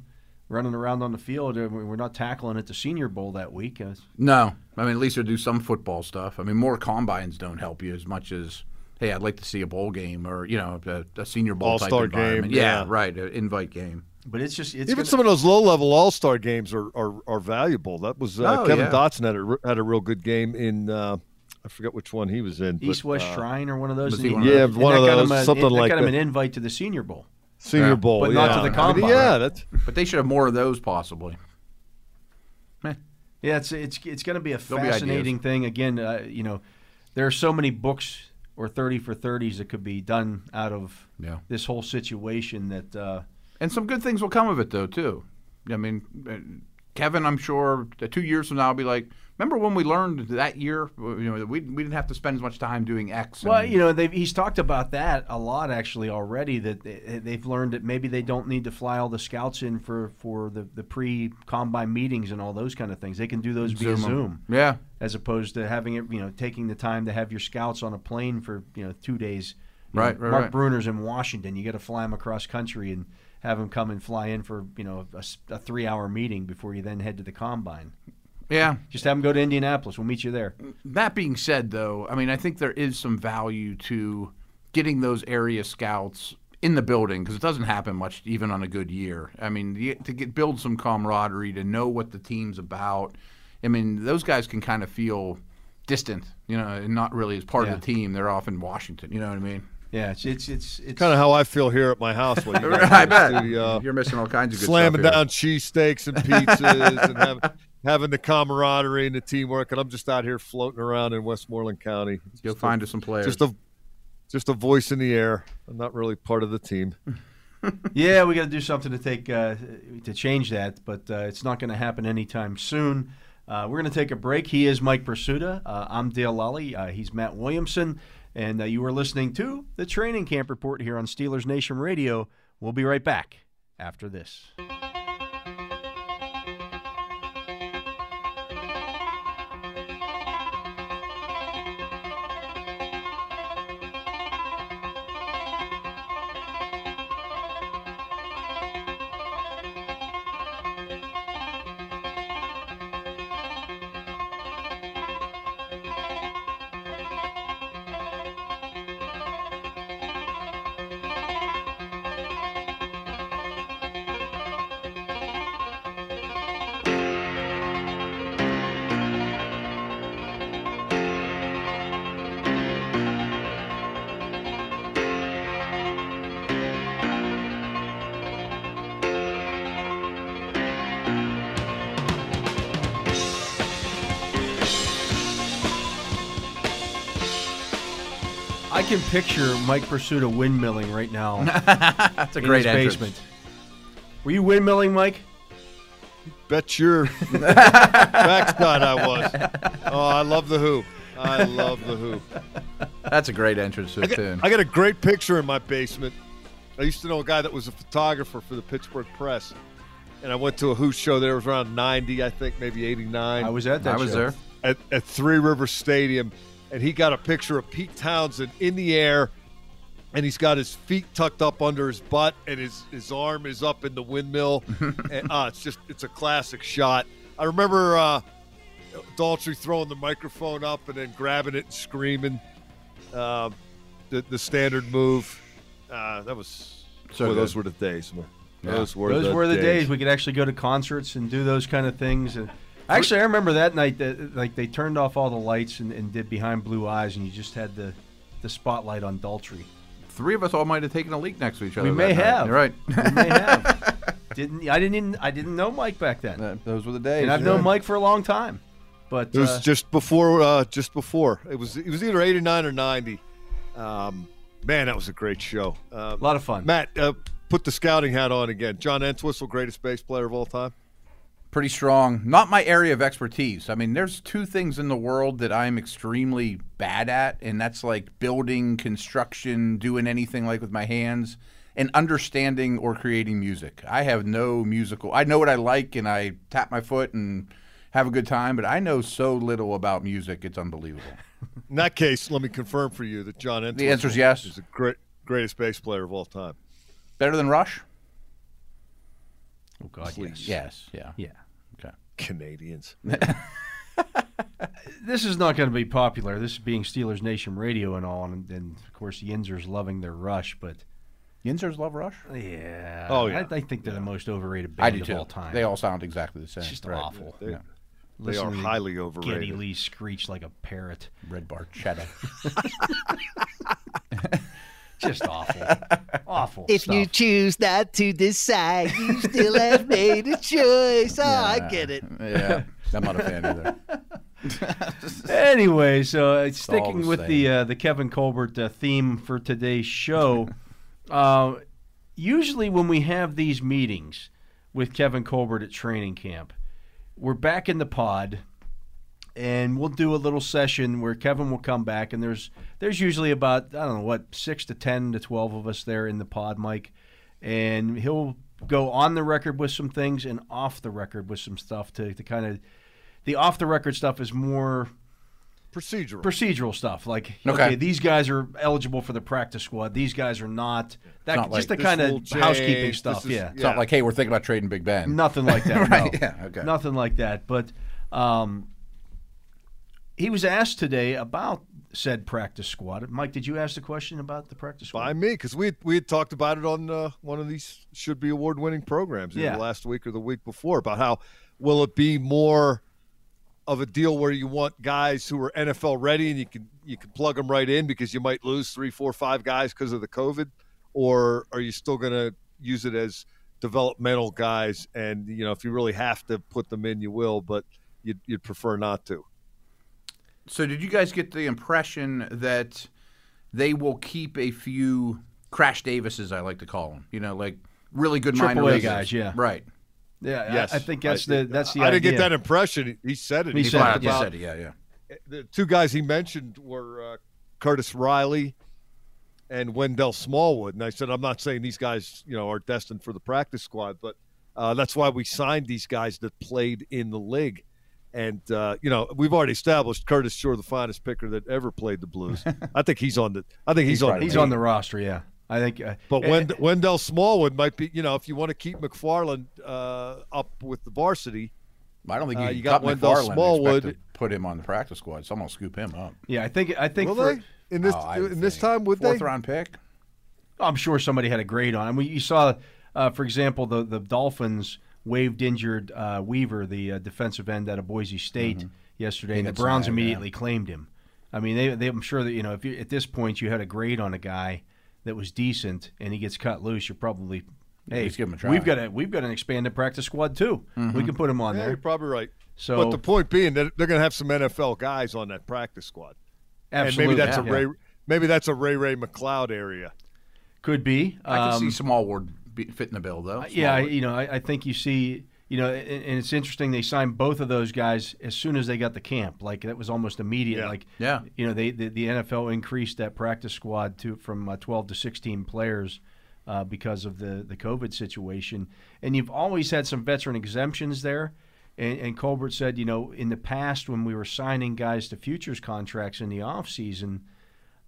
running around on the field. Uh, We're not tackling at the Senior Bowl that week.
No, I mean at least they'll do some football stuff. I mean, more combines don't help you as much as hey, I'd like to see a bowl game or you know a, a Senior Bowl type
All-star game,
environment.
yeah.
Yeah, right, an invite game.
but it's just it's
Even
gonna-
some of those low-level All-Star games are, are, are valuable. That was uh,
Oh,
Kevin
yeah.
Dotson had a had a real good game in uh, I forget which one he was in. but,
East West
uh,
Shrine or one of those.
was he
he-
one of
Yeah,
and
one
that
of
got him
those,
a-
something
that
like
got him
that.
an invite to the Senior Bowl.
Senior
Yeah.
Bowl,
But not to the
I mean, yeah, that's
But they should have more of those possibly.
Yeah, it's it's it's going to be a
There'll
fascinating
ideas.
thing. Again, uh, you know, there are so many books or thirty for thirties that could be done out of
Yeah.
this whole situation. That uh,
And some good things will come of it, though, too. I mean, uh, Kevin, I'm sure uh, two years from now, will be like, remember when we learned that year? You know, we, we didn't have to spend as much time doing X.
Well, you know, they've, he's talked about that a lot actually already. That they, they've learned that maybe they don't need to fly all the scouts in for for the, the pre combine meetings and all those kind of things. They can do those via
them.
Zoom
Yeah.
as opposed to having it, you know, taking the time to have your scouts on a plane for you know two days. You know,
Right, right,
Mark
right.
Bruner's in Washington. You got to fly him across country and have him come and fly in for you know a, three hour meeting before you then head to the combine.
Yeah.
Just have him go to Indianapolis. We'll meet you there.
That being said, though, I mean, I think there is some value to getting those area scouts in the building because it doesn't happen much, even on a good year. I mean, to get build some camaraderie, to know what the team's about. I mean, those guys can kind of feel distant, you know, and not really as part
Yeah.
of the team. They're off in Washington. You know what I mean?
Yeah, it's it's it's, it's
kind of how I feel here at my house. When you
I bet
the, uh,
you're missing all kinds of good
slamming
stuff here.
down cheesesteaks and pizzas and have, having the camaraderie and the teamwork. And I'm just out here floating around in Westmoreland County.
You'll
Just
find
a,
us some players.
just a just a voice in the air. I'm not really part of the team.
Yeah, we got to do something to take uh, to change that, but uh, it's not going to happen anytime soon. Uh, we're going to take a break. He is Mike Prisuta. Uh, I'm Dale Lolley. Uh, he's Matt Williamson, and uh, you are listening to the Training Camp Report here on Steelers Nation Radio. We'll be right back after this. I can picture Mike Prisuta windmilling right now
That's a
in
great
his
entrance.
basement. Were you windmilling, Mike?
Bet your backside I was. Oh, I love the Who. I love the Who.
That's a great entrance to
I
a
got,
tune.
I got a great picture in my basement. I used to know a guy that was a photographer for the Pittsburgh Press, and I went to a Who show there. It was around '90, I think, maybe '89.
I was at that.
I was
show.
there.
at, at Three River Stadium, and he got a picture of Pete Townshend in the air, and he's got his feet tucked up under his butt, and his, his arm is up in the windmill. and uh, it's just it's a classic shot. I remember uh, Daltrey throwing the microphone up and then grabbing it and screaming. Uh, the the standard move. Uh, that was
So
boy, those were the days, man.
Yeah.
Those were
Those
the
were the
days.
days we could actually go to concerts and do those kind of things. And actually, I remember that night that like they turned off all the lights and, and did Behind Blue Eyes, and you just had the the spotlight on Daltrey.
Three of us all might have taken a leak next to each other.
We may
night.
have.
You're right.
We may have. didn't I didn't even, I didn't know Mike back then,
Uh, Those were the days.
and I've
You're
known
right.
Mike for a long time. But
It was
uh,
just before. Uh, just before. It was. It was either eighty nine or ninety. Um, man, that was a great show. Uh,
a lot of fun.
Matt, uh, put the scouting hat on again. John Entwistle, greatest bass player of all time.
Pretty strong. Not my area of expertise. I mean, there's two things in the world that I'm extremely bad at, and that's like building, construction, doing anything like with my hands, and understanding or creating music. I have no musical. I know what I like, and I tap my foot and have a good time, but I know so little about music. It's unbelievable.
In that case, let me confirm for you that John Entwistle
The answer is yes.
is the great, greatest bass player of all time.
Better than Rush?
oh God, yes.
Yes. Yeah.
Yeah.
Okay.
Canadians.
This is not going to be popular. This is being Steelers Nation Radio and all, and, and of course the Yinzers loving their Rush, but
Yinzers love Rush?
yeah,
Oh, yeah.
I, I think they're the most overrated band
I do
of
too.
all time.
They all sound exactly the same.
It's just
Right.
awful.
They,
Yeah.
they
Listen
are
to
highly
Geddy
overrated.
Lee screech like a parrot.
Red Barchetta.
Just awful, awful.
If you choose not to decide, you still have made a choice. Oh, I get it.
yeah. I'm not a fan either.
Anyway, so uh,
all
sticking
the
with the uh, the Kevin Colbert uh, theme for today's show, uh, usually when we have these meetings with Kevin Colbert at training camp, we're back in the pod, and we'll do a little session where Kevin will come back, and there's there's usually about I don't know what six to ten to twelve of us there in the pod, Mike, and he'll go on the record with some things and off the record with some stuff to, to kind of the off the record stuff is more
Procedural.
procedural stuff like okay.
Okay.
these guys are eligible for the practice squad these guys are not that
not
just
like
the kind
will
of housekeeping stuff
this is-
yeah
It's not like, hey, we're thinking about trading Big Ben.
nothing like that
Right,
no.
yeah, okay.
nothing like that but um, he was asked today about said practice squad mike did you ask the question about the practice squad
by me because we had, we had talked about it on uh, one of these should be award winning programs
Yeah.
last week or the week before about how will it be more of a deal where you want guys who are NFL ready and you can you can plug them right in because you might lose three, four, five guys because of the COVID, or are you still going to use it as developmental guys and you know if you really have to put them in you will, but you'd, you'd prefer not to.
So, did you guys get the impression that they will keep a few Crash Davises, I like to call them? You know, like really good
Triple
minor
A guys, yeah.
Right.
yeah
Yes,
I, I think that's
I-
the that's the
I didn't get that impression. He said it.
He
He,
said it,
You
yeah.
about
said it, yeah, yeah.
the two guys he mentioned were uh, Curtis Riley and Wendell Smallwood. And I said, I'm not saying these guys, you know, are destined for the practice squad, but uh, that's why we signed these guys that played in the league. And uh, you know, we've already established Curtis Shore, the finest picker that ever played the Blues. I think he's on the. I think he's,
He's
on.
right
the
he's
team.
on the roster yeah i think uh,
But Wend- Wendell Smallwood might be. You know, if you want to keep McFarland uh, up with the varsity,
I don't think you,
Uh, you got
cut
Wendell
McFarland
Smallwood.
to put him on the practice squad. Someone will scoop him up.
yeah i think i think
will
for,
they in this
Oh,
in this time? Would
Fourth
they?
round pick?
I'm sure somebody had a grade on him. We- You saw, uh, for example, the the Dolphins waived injured uh, Weaver, the uh, defensive end out of Boise State, yesterday, and the
got
Browns
snagged, yeah.
immediately claimed him. I mean, they, they I'm sure that you know if you, at this point you had a grade on a guy that was decent and he gets cut loose, you're probably hey,
least give him a try.
we've got a we've got an expanded practice squad too. We can put him on
Yeah,
there.
you're probably right.
So
but the point being that they're going to have some NFL guys on that practice squad,
absolutely,
and maybe that's
yeah.
a Ray. Maybe that's a Ray Ray McCloud area.
Could be.
I can see
Um,
Smallwood be, fit the bill though.
yeah, I- you know, I, I think you see, you know, and, and it's interesting. They signed both of those guys as soon as they got the camp. Like that was almost immediate.
Yeah.
Like,
Yeah.
you know, they the, the NFL increased that practice squad to from uh, 12 to 16 players uh, because of the the COVID situation. And you've always had some veteran exemptions there. And, and Colbert said, you know, in the past when we were signing guys to futures contracts in the off season,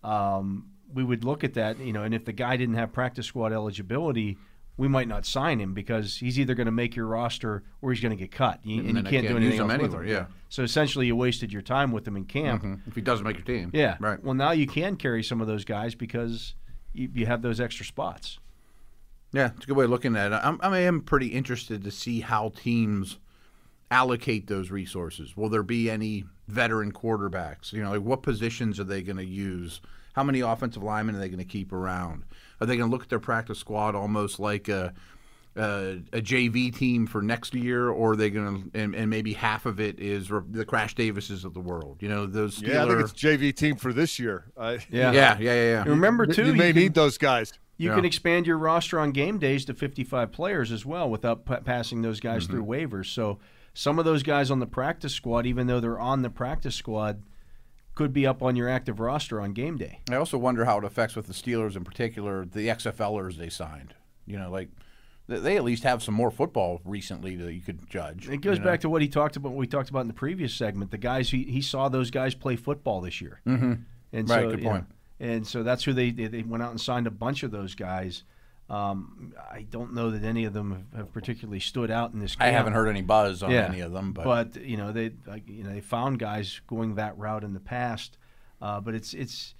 um, we would look at that, you know, and if the guy didn't have practice squad eligibility, we might not sign him because he's either going to make your roster or he's going to get cut, you, and,
And
you can't,
can't
do anything else with him.
yeah.
So essentially, you wasted your time with him in camp.
Mhm. if he doesn't make your team.
Yeah.
Right.
Well, now you can carry some of those guys because you, you have those extra spots.
Yeah, it's a good way of looking at it. I'm, I am pretty interested to see how teams allocate those resources. Will there be any veteran quarterbacks? You know, like what positions are they going to use? How many offensive linemen are they going to keep around? Are they going to look at their practice squad almost like a a, a JV team for next year, or are they going to and, and maybe half of it is the Crash Davises of the world? You know, those Steeler.
Yeah, I think it's JV team for this year. I,
Yeah.
yeah, yeah, yeah, yeah.
And remember too,
you may
can-
need those guys.
You
Yeah.
can expand your roster on game days to 55 players as well without p- passing those guys
Mm-hmm.
through waivers. So some of those guys on the practice squad, even though they're on the practice squad, could be up on your active roster on game day.
I also wonder how it affects with the Steelers in particular, the XFLers they signed. You know, like they at least have some more football recently that you could judge.
It goes
you know?
back to what he talked about. What we talked about in the previous segment. The guys he, he saw those guys play football this year, mm-hmm. and
Right,
so
good
you know, and so that's who they, they they went out and signed a bunch of those guys. Um, I don't know that any of them have, have particularly stood out in this.
I haven't heard any buzz on
yeah.
any of them, but,
you know they like, you know they found guys going that route in the past, uh, but it's it's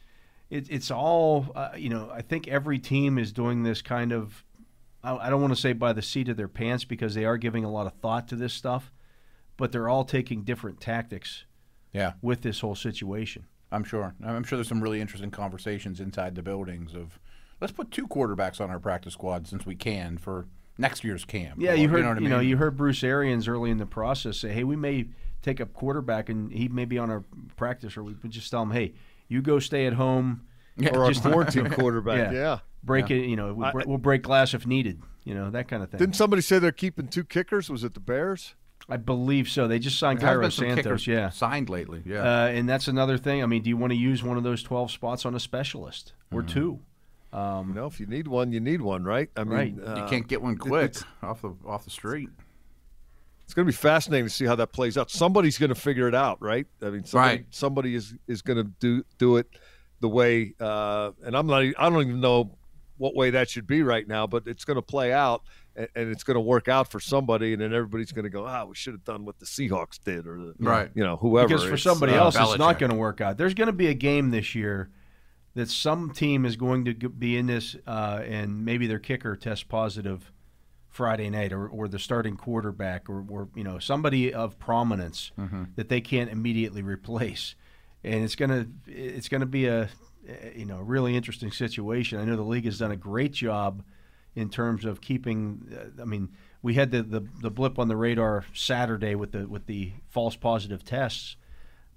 it, it's all uh, you know. I think every team is doing this kind of. I, I don't want to say by the seat of their pants because they are giving a lot of thought to this stuff, but they're all taking different tactics
yeah,
with this whole situation.
I'm sure. I'm sure there's some really interesting conversations inside the buildings of let's put two quarterbacks on our practice squad since we can for next year's camp.
Yeah,
Or,
you heard. You,
know, what I mean?
you heard Bruce Arians early in the process say, "Hey, we may take a quarterback, and he may be on our practice, or we would just tell him, hey, you go stay at home,
Or a
Just-
quarantine quarterback.
Yeah.
Yeah.
break it. You know, we'll, bre- we'll break glass if needed. You know, that kind of thing.
Didn't somebody say they're keeping two kickers? Was it the Bears?
I believe so. They just signed
There
Cairo Santos. Yeah.
signed lately. Yeah,
Uh, and that's another thing. I mean, do you want to use one of those 12 spots on a specialist or
Mm-hmm.
two?
You know, if you need one, you need one, right? I mean,
Right.
you
uh,
can't get one quick
it's-
off the off the street.
It's going to be fascinating to see how that plays out. Somebody's going to figure it out, right? I mean, somebody,
Right.
somebody is is going to do do it the way, uh, and I'm not. e- I don't even know what way that should be right now, but it's going to play out, and, and it's going to work out for somebody, and then everybody's going to go, ah, we should have done what the Seahawks did, or the,
Right.
you know, whoever.
Because for
It's,
somebody
uh,
else, it's not going to work out. There's going to be a game this year that some team is going to be in this, uh, and maybe their kicker tests positive Friday night, or, or the starting quarterback, or, or you know somebody of prominence that they can't immediately replace, and it's going to it's to be a you know really interesting situation. I know the league has done a great job in terms of keeping. Uh, I mean, we had the, the the blip on the radar Saturday with the with the false positive tests,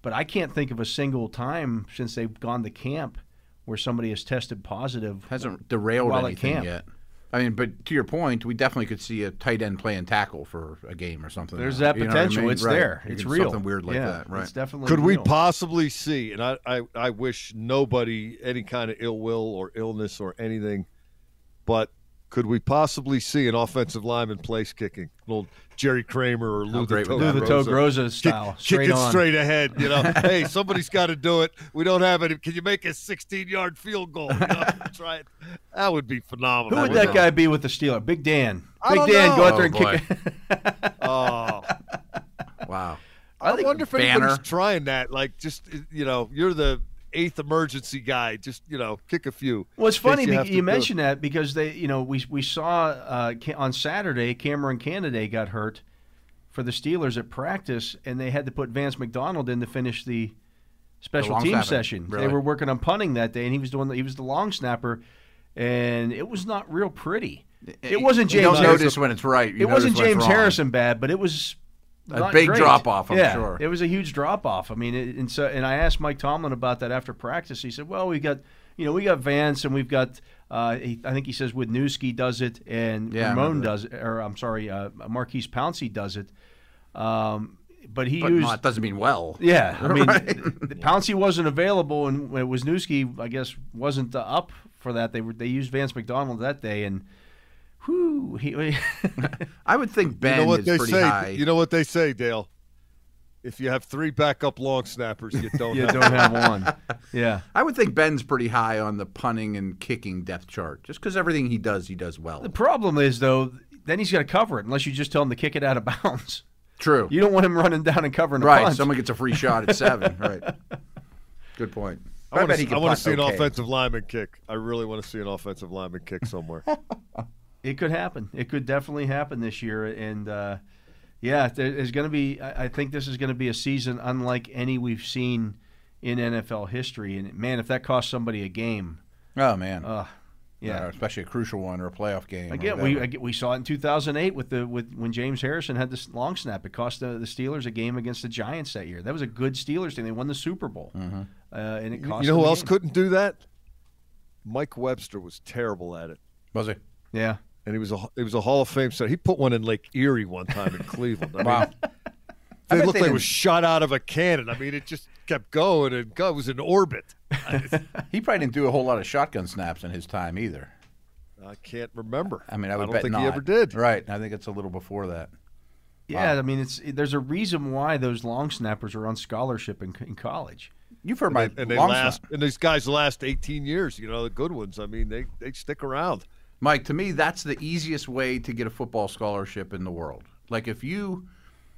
but I can't think of a single time since they've gone to camp where somebody has tested positive.
hasn't derailed
While at
anything
camp.
yet. I mean, but to your point, we definitely could see a tight end playing tackle for a game or something.
There's
now.
that
You know I
potential.
mean?
It's
Right.
there.
You
It's real.
Something weird like
yeah,
that, right?
It's definitely.
Could we possibly see? And I, I, I wish nobody any kind of ill will or illness or anything, but could we possibly see an offensive lineman place kicking, little Jerry Kramer or Lou the
great
Toe
would that
do the
be?
toe
Groza?
Groza style,
Kick,
straight
kick it
on.
straight ahead. You know, hey, somebody's got to do it. We don't have it. Can you make a 16-yard field goal? You know, try it. That would be phenomenal.
Who would that guy be with the Steeler? Big Dan.
I
Big
don't
Dan,
know.
go out there
Oh,
and
boy.
kick it.
Oh,
Wow.
I,
think
wonder if
Banner.
anybody's trying that. Like, just you know, you're the eighth emergency guy. Just you know, kick a few.
Well, it's funny
you
you,
have to
you
do it.
mentioned that because they, you know, we we saw uh, on Saturday Kameron Canaday got hurt for the Steelers at practice, and they had to put Vance McDonald in to finish the special
long
team
snapper,
session. They were working on punting that day, and he was doing the, he was the long snapper, and it was not real pretty. It wasn't
You
James.
don't
Harrison.
notice when it's right. You
it wasn't
notice when it's
James. Harrison bad, but it was not
big
great.
drop-off, I'm
yeah,
sure.
it was a huge drop off. I mean, it, and so and I asked Mike Tomlin about that after practice. He said, "Well, we got you know we got Vance and we've got uh, he, I think he says Wisniewski does it and
Yeah,
Ramon does it, or I'm sorry, uh, Maurkice Pouncey does it." Um, but he
But
used
not, doesn't mean well.
yeah, I mean,
Right.
Pouncey wasn't available, and Wisniewski, I guess, wasn't uh, up for that. They were they used Vance McDonald that day, and whew, he,
I would think Ben
you know what
is
they
pretty
say.
high.
You know what they say, Dale. If you have three backup long snappers, you don't.
you
have
don't have one. Yeah,
I would think Ben's pretty high on the punting and kicking depth chart, just because everything he does, he does well.
the problem is though, then he's got to cover it unless you just tell him to kick it out of bounds.
True.
You don't want him running down and covering a
right.
punt.
Someone gets a free shot at seven. right. Good point.
I want to. I want to see an
okay.
offensive lineman kick. I really want to see an offensive lineman kick somewhere.
It could happen. It could definitely happen this year, and uh, yeah, there- there's going to be. I I think this is going to be a season unlike any we've seen in NFL history. And man, if that costs somebody a game,
Oh man.
uh, yeah.
Uh, especially a crucial one or a playoff game.
Again, we again, we saw it in 2008 with the with when James Harrison had this long snap. It cost the, the Steelers a game against the Giants that year. That was a good Steelers team. They won the Super Bowl,
Mm-hmm.
uh, and it cost.
you know who else
game.
couldn't do that? Mike Webster was terrible at it,
was he?
Yeah,
and he was a he was a Hall of Fame center. He put one in Lake Erie one time in Cleveland. I mean,
Wow. I
they looked
they
like it was shot out of a cannon. I mean, it just kept going and go. It was in orbit.
He probably didn't do a whole lot of shotgun snaps in his time either.
I can't remember.
I mean, I would
don't
bet
think
not.
he ever did.
Right. I think it's a little before that.
yeah. I mean, it's there's a reason why those long snappers are on scholarship in, in college.
You've heard my
And they, and they last,
snap-
and these guys last 18 years. You know, the good ones. I mean, they they stick around.
Mike, to me, that's the easiest way to get a football scholarship in the world. Like if you,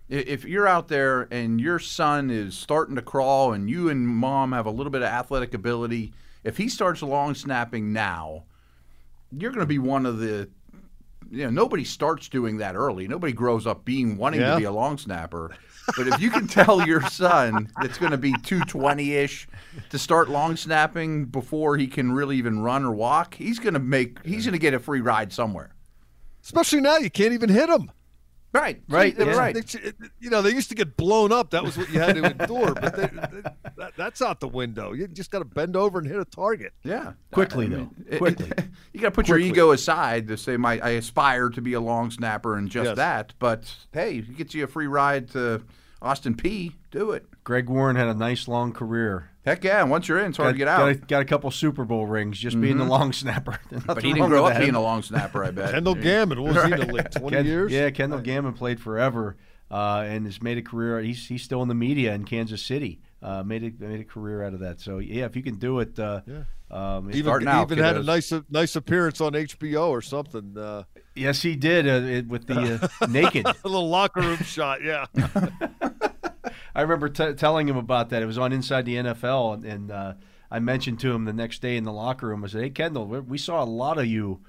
if you're out there and your son is starting to crawl, and you and mom have a little bit of athletic ability, if he starts long snapping now, you're going to be one of the. You know, nobody starts doing that early. Nobody grows up being wanting
Yeah.
to be a long snapper. But if you can tell your son that's going to be 220 ish to start long snapping before he can really even run or walk, he's going to make he's going to get a free ride somewhere.
Especially now, you can't even hit them.
Right,
Right, yeah.
right.
You know, they used to get blown up. That was what you had to endure. But they, they- that, that's out the window. You just got to bend over and hit a target.
Yeah,
Quickly,
I
though.
it-
Quickly.
you got to put
Quickly.
your ego aside to say, "My, I aspire to be a long snapper and just
Yes.
that." But hey, if it gets you a free ride to Austin Peay, do it.
Greg Warren had a nice long career.
Heck yeah! and Once you're in, it's hard
got,
to get
got
out.
a, got a couple Super Bowl rings just being the long snapper.
But he didn't grow up
that.
being a long snapper. I bet.
Kendall Gammon, what was he in the league? 20
Ken-
years?
Yeah, Kendall Gammon played forever uh, and has made a career. He's he's still in the media in Kansas City. Uh, made a made a career out of that. So yeah, if you can do it, uh, um,
Even,
Starting out,
even had a
kiddos.
nice nice appearance on HBO or something. Uh,
yes, he did uh, it, with the uh, naked.
a little locker room shot, yeah.
I remember t- telling him about that. It was on Inside the NFL, and, and uh, I mentioned to him the next day in the locker room. I said, "Hey, Kendall, we, we saw a lot of you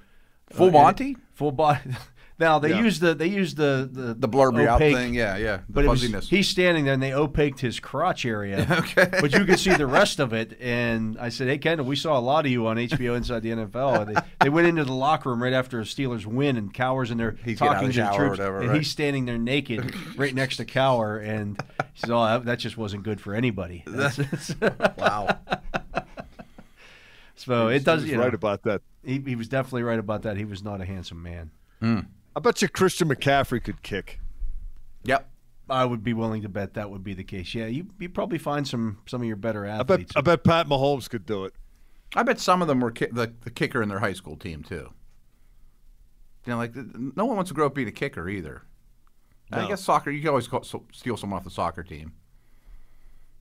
Full
uh,
Monty,
full body." now they
Yeah.
used the they used the the,
the blurby out thing. Yeah, yeah. The
But it was,
fuzziness.
he's standing there, and they opaqued his crotch area.
okay.
but you could see the rest of it. And I said, "Hey, Kendall, we saw a lot of you on HBO Inside the NFL." They, they went into the locker room right after a Steelers win, and Cowher's in there
He's getting out
talking
of
to
the
the
or
troops,
whatever,
and
right.
he's standing there naked right next to Cower, and he says, "Oh, that, that just wasn't good for anybody." That's-
wow.
so
He
it does.
was
You know,
right about that.
he, he was definitely right about that. He was not a handsome man. Hmm.
I bet you Christian McCaffrey could kick.
Yep.
I would be willing to bet that would be the case. Yeah, you you probably find some some of your better
I bet
athletes.
I bet Pat Mahomes could do it.
I bet some of them were ki- the, the kicker in their high school team too. You know, like no one wants to grow up being a kicker either. I guess soccer, you can always call, so, steal someone off the soccer team,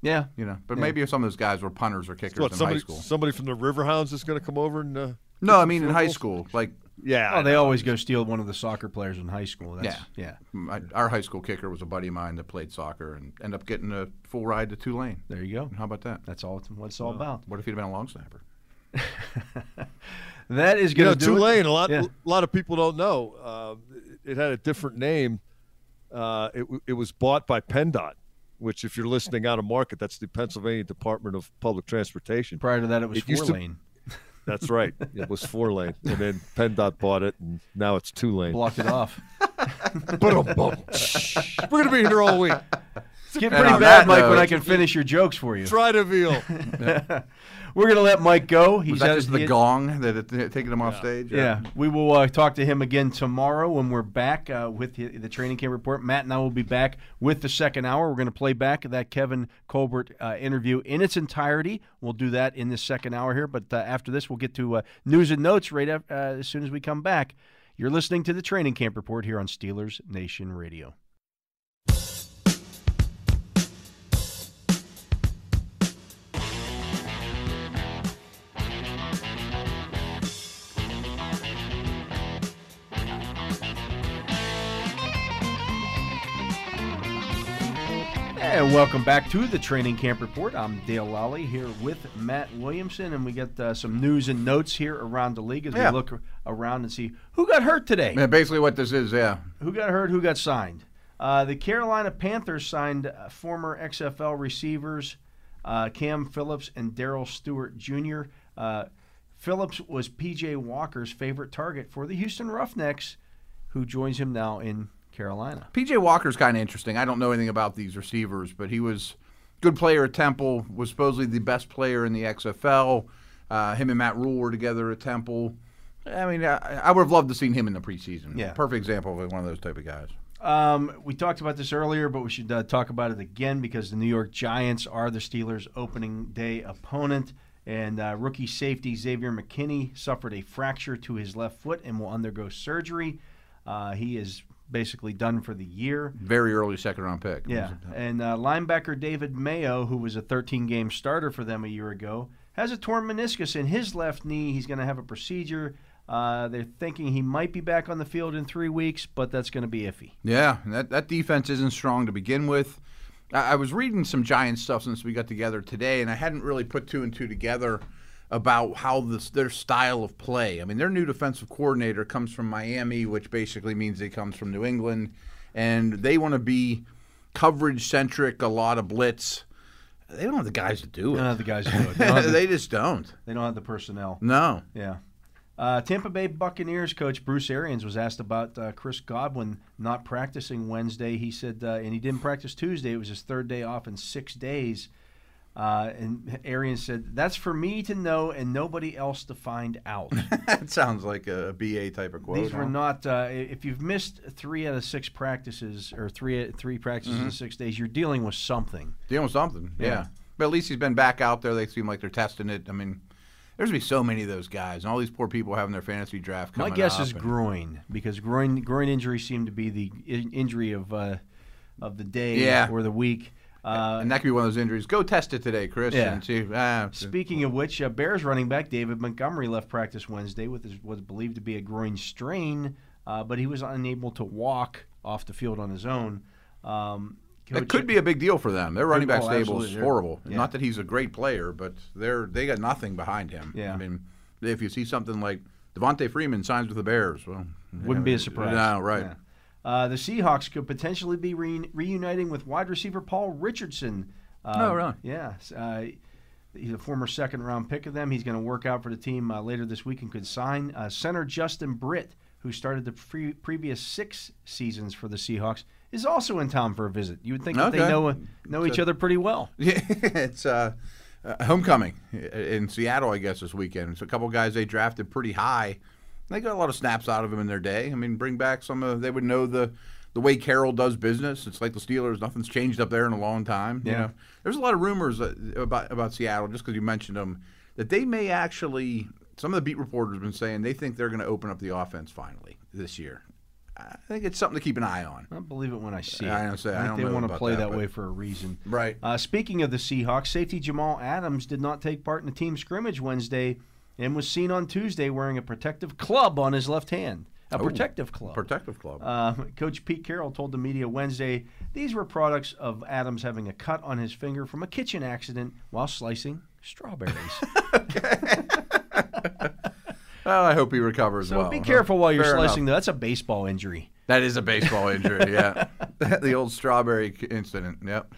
yeah,
you know. But maybe if some of those guys were punters or kickers
What
in
somebody
high school.
somebody from the Riverhounds is going to come over and uh,
No, I mean in high school. Like
yeah.
Oh, they always go steal one of the soccer players in high school. That's, yeah.
my, our high school kicker was a buddy of mine that played soccer and ended up getting a full ride to Tulane.
There you go.
How about that?
That's all. It's, what it's all about.
What if he'd been a long snapper?
That is
You
going
know,
to do
Tulane.
it.
A lot,
Yeah.
a lot of people don't know. Uh, it had a different name. Uh, it, it was bought by PennDOT, which, if you're listening out of market, that's the Pennsylvania Department of Public Transportation.
Prior to that, it was
It used
four
to-
lane.
That's right. It was four lane, and then PennDOT bought it, and now it's two lane.
Blocked it off.
We're gonna be here all week.
It's getting pretty bad,
that
Mike, when I can finish your jokes for you.
Try to veal.
We're going to let Mike go. He's
Was that just the
he-
gong that it- taking him off stage?
Yeah, we will uh, talk to him again tomorrow when we're back uh, with the, the training camp report. Matt and I will be back with the second hour. We're going to play back that Kevin Colbert uh, interview in its entirety. We'll do that in this second hour here. But uh, after this, we'll get to uh, news and notes right af- uh, as soon as we come back. You're listening to the training camp report here on Steelers Nation Radio. And welcome back to the Training Camp Report. I'm Dale Lolley here with Matt Williamson, and we got uh, some news and notes here around the league as
Yeah.
we look around and see who got hurt today.
Yeah, basically what this is, yeah.
Who got hurt? Who got signed? Uh, the Carolina Panthers signed uh, former XFL receivers uh, Cam Phillips and Daryl Stewart Jr. Uh, Phillips was PJ Walker's favorite target for the Houston Roughnecks, who joins him now in Carolina.
PJ Walker's kind of interesting. I don't know anything about these receivers, but he was good player at Temple. Was supposedly the best player in the XFL. Uh, him and Matt Rhule were together at Temple. I mean, I, I would have loved to seen him in the preseason.
Yeah.
perfect example of one of those type of guys.
Um, we talked about this earlier, but we should uh, talk about it again because the New York Giants are the Steelers' opening day opponent. And uh, rookie safety Xavier McKinney suffered a fracture to his left foot and will undergo surgery. Uh, he is basically done for the year.
Very early second round pick.
Yeah. And uh, linebacker David Mayo, who was a 13 game starter for them a year ago, has a torn meniscus in his left knee. He's going to have a procedure. Uh, they're thinking he might be back on the field in three weeks, but that's going to be iffy.
Yeah, that, that defense isn't strong to begin with. I, I was reading some Giants stuff since we got together today, and I hadn't really put two and two together about how this their style of play. I mean, their new defensive coordinator comes from Miami, which basically means he comes from New England, and they want to be coverage centric, a lot of blitz. They don't have the guys to do it.
They don't have the guys to do it. They the,
they just don't.
they don't have the personnel.
No.
Yeah. Uh, Tampa Bay Buccaneers coach Bruce Arians was asked about uh, Chris Godwin not practicing Wednesday. He said, uh, and he didn't practice Tuesday. It was his third day off in six days. Uh, and Arian said, "That's for me to know and nobody else to find out."
that sounds like a BA type of quote.
These were not. Uh, if you've missed three out of six practices or three three practices in six days, you're dealing with something.
Dealing with something. Yeah.
Yeah.
But at least he's been back out there. They seem like they're testing it. I mean, there's gonna be so many of those guys, and all these poor people having their fantasy draft.
My guess is groin because groin groin injuries seem to be the in- injury of uh, of the day
Yeah.
or the week. Uh,
and that could be one of those injuries. Go test it today, Chris.
Yeah.
See. Ah,
Speaking of which, uh, Bears running back David Montgomery left practice Wednesday with his, what was believed to be a groin strain, uh, but he was unable to walk off the field on his own. Um,
it could be a big deal for them. Their running back
oh,
stable is horrible.
yeah.
Not that he's a great player, but they're they got nothing behind him.
Yeah.
I mean, if you see something like Devonta Freeman signs with the Bears, well,
Wouldn't be a surprise.
No, right.
Yeah. Uh, the Seahawks could potentially be re- reuniting with wide receiver Paul Richardson. Uh,
Oh, really?
Yeah. Uh, he's a former second round pick of them. He's going to work out for the team uh, later this week and could sign. Uh, center Justin Britt, who started the pre- previous six seasons for the Seahawks, is also in town for a visit. You would think that they know know each other pretty well.
Yeah, it's uh, uh, homecoming in Seattle, I guess, this weekend. It's a couple guys they drafted pretty high. They got a lot of snaps out of them in their day. I mean, bring back some of they would know the the way Carroll does business. It's like the Steelers; nothing's changed up there in a long time. You
Yeah.
know? there's a lot of rumors uh, about about Seattle just because you mentioned them that they may actually. Some of the beat reporters have been saying they think they're going to open up the offense finally this year. I think it's something to keep an eye on.
I believe it when I see it.
I don't say- I
think
don't
they want to play
that,
that, way for a reason.
Right.
Uh, speaking of the Seahawks, safety Jamal Adams did not take part in the team scrimmage Wednesday and was seen on Tuesday wearing a protective club on his left hand. A
Oh,
protective club.
Protective club.
Uh, Coach Pete Carroll told the media Wednesday these were products of Adams having a cut on his finger from a kitchen accident while slicing strawberries.
well, I hope he recovers
so
well.
be careful while you're
Fair enough.
slicing. That's a baseball injury.
That is a baseball injury, yeah. the old strawberry incident, yep.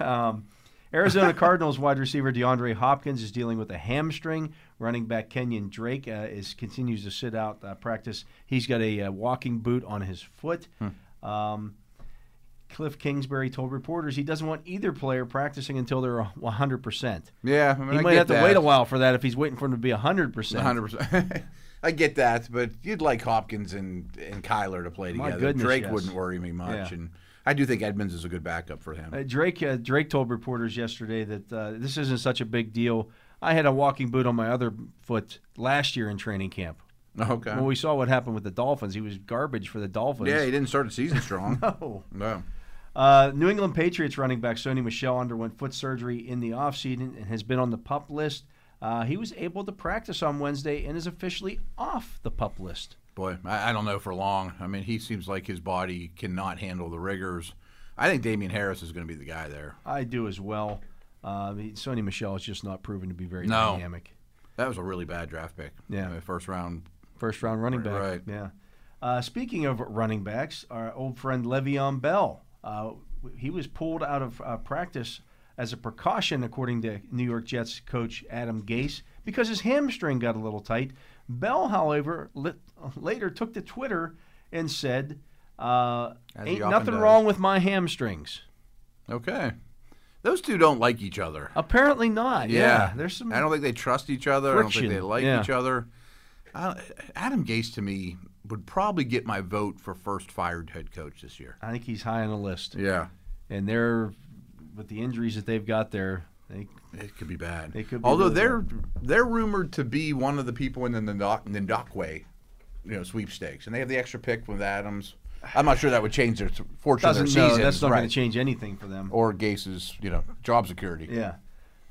Um, Arizona Cardinals wide receiver DeAndre Hopkins is dealing with a hamstring. Running back Kenyan Drake uh, is continues to sit out uh, practice. He's got a uh, walking boot on his foot. Um, Cliff Kingsbury told reporters he doesn't want either player practicing until they're 100%.
Yeah, I mean,
He
I
might have to
that.
wait a while for that if he's waiting for him to be 100%.
hundred percent. I get that, but you'd like Hopkins and and Kyler to play
My
together.
goodness,
Drake
yes.
wouldn't worry me much,
Yeah.
and I do think Edmonds is a good backup for him.
Uh, Drake uh, Drake told reporters yesterday that uh, this isn't such a big deal. I had a walking boot on my other foot last year in training camp.
okay.
When we saw what happened with the Dolphins, he was garbage for the Dolphins.
yeah, he didn't start the season strong.
No.
no.
Uh, New England Patriots running back Sony Michel underwent foot surgery in the offseason and has been on the pup list. Uh, he was able to practice on Wednesday and is officially off the pup list.
Boy, I, I don't know for long. I mean, he seems like his body cannot handle the rigors. I think Damien Harris is going to be the guy there.
I do as well. Uh, Sony Michel is just not proven to be very
No.
dynamic.
That was a really bad draft pick.
Yeah.
First round.
First round running back.
Right.
Yeah. Uh, speaking of running backs, our old friend Le'Veon Bell, uh, he was pulled out of uh, practice as a precaution, according to New York Jets coach Adam Gase, because his hamstring got a little tight. Bell, however, lit, later took to Twitter and said, uh, "Ain't nothing
does.
wrong with my hamstrings."
Okay. Those two don't like each other.
Apparently not. Yeah, there's some.
I don't think they trust each other. I don't think they like
yeah.
each other. I, Adam Gase to me would probably get my vote for first fired head coach this year.
I think he's high on the list,
Yeah,
and they're with the injuries that they've got there. They
it could be bad.
It could be
Although
really
they're they're rumored to be one of the people in the Ngakoue, you know, sweepstakes, and they have the extra pick with Adams. I'm not sure that would change their fortune of their
doesn't no,
season.
that's not
right.
going to change anything for them.
Or Gase's, you know, job security.
Yeah.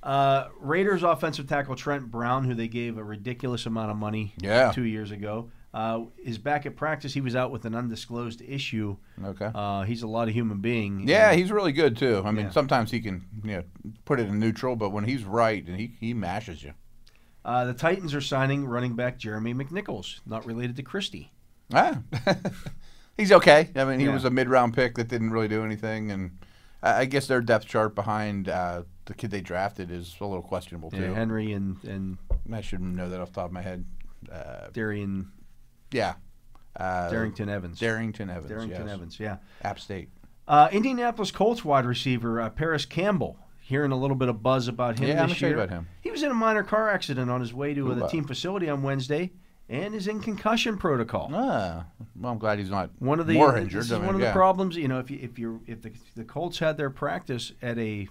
Uh, Raiders offensive tackle Trent Brown, who they gave a ridiculous amount of money
Yeah.
two years ago, uh, is back at practice. He was out with an undisclosed issue.
Okay.
Uh, he's a lot of human being.
Yeah,
And
he's really good too. I mean,
Yeah.
sometimes he can, you know, put it in neutral, but when he's right, and he he mashes you.
uh, the Titans are signing running back Jeremy McNichols, not related to Kristy.
Ah, he's okay. I mean, he
Yeah.
was a mid-round pick that didn't really do anything, and I guess their depth chart behind uh, the kid they drafted is a little questionable too.
Yeah, Henry and and
I shouldn't know that off the top of my head. Uh,
Darian
yeah, uh,
Darrynton Evans.
Darrynton Evans.
Darrynton
yes.
Evans. Yeah.
App State.
Uh, Indianapolis Colts wide receiver uh, Parris Campbell. Hearing a little bit of buzz about him
Yeah, I'm about him.
He was in a minor car accident on his way to the team facility on Wednesday and is in concussion protocol.
Ah, well, I'm glad he's not
One of the
more injured.
this is
I mean,
one of
yeah.
the problems. You know, if you, if you if the the Colts had their practice at a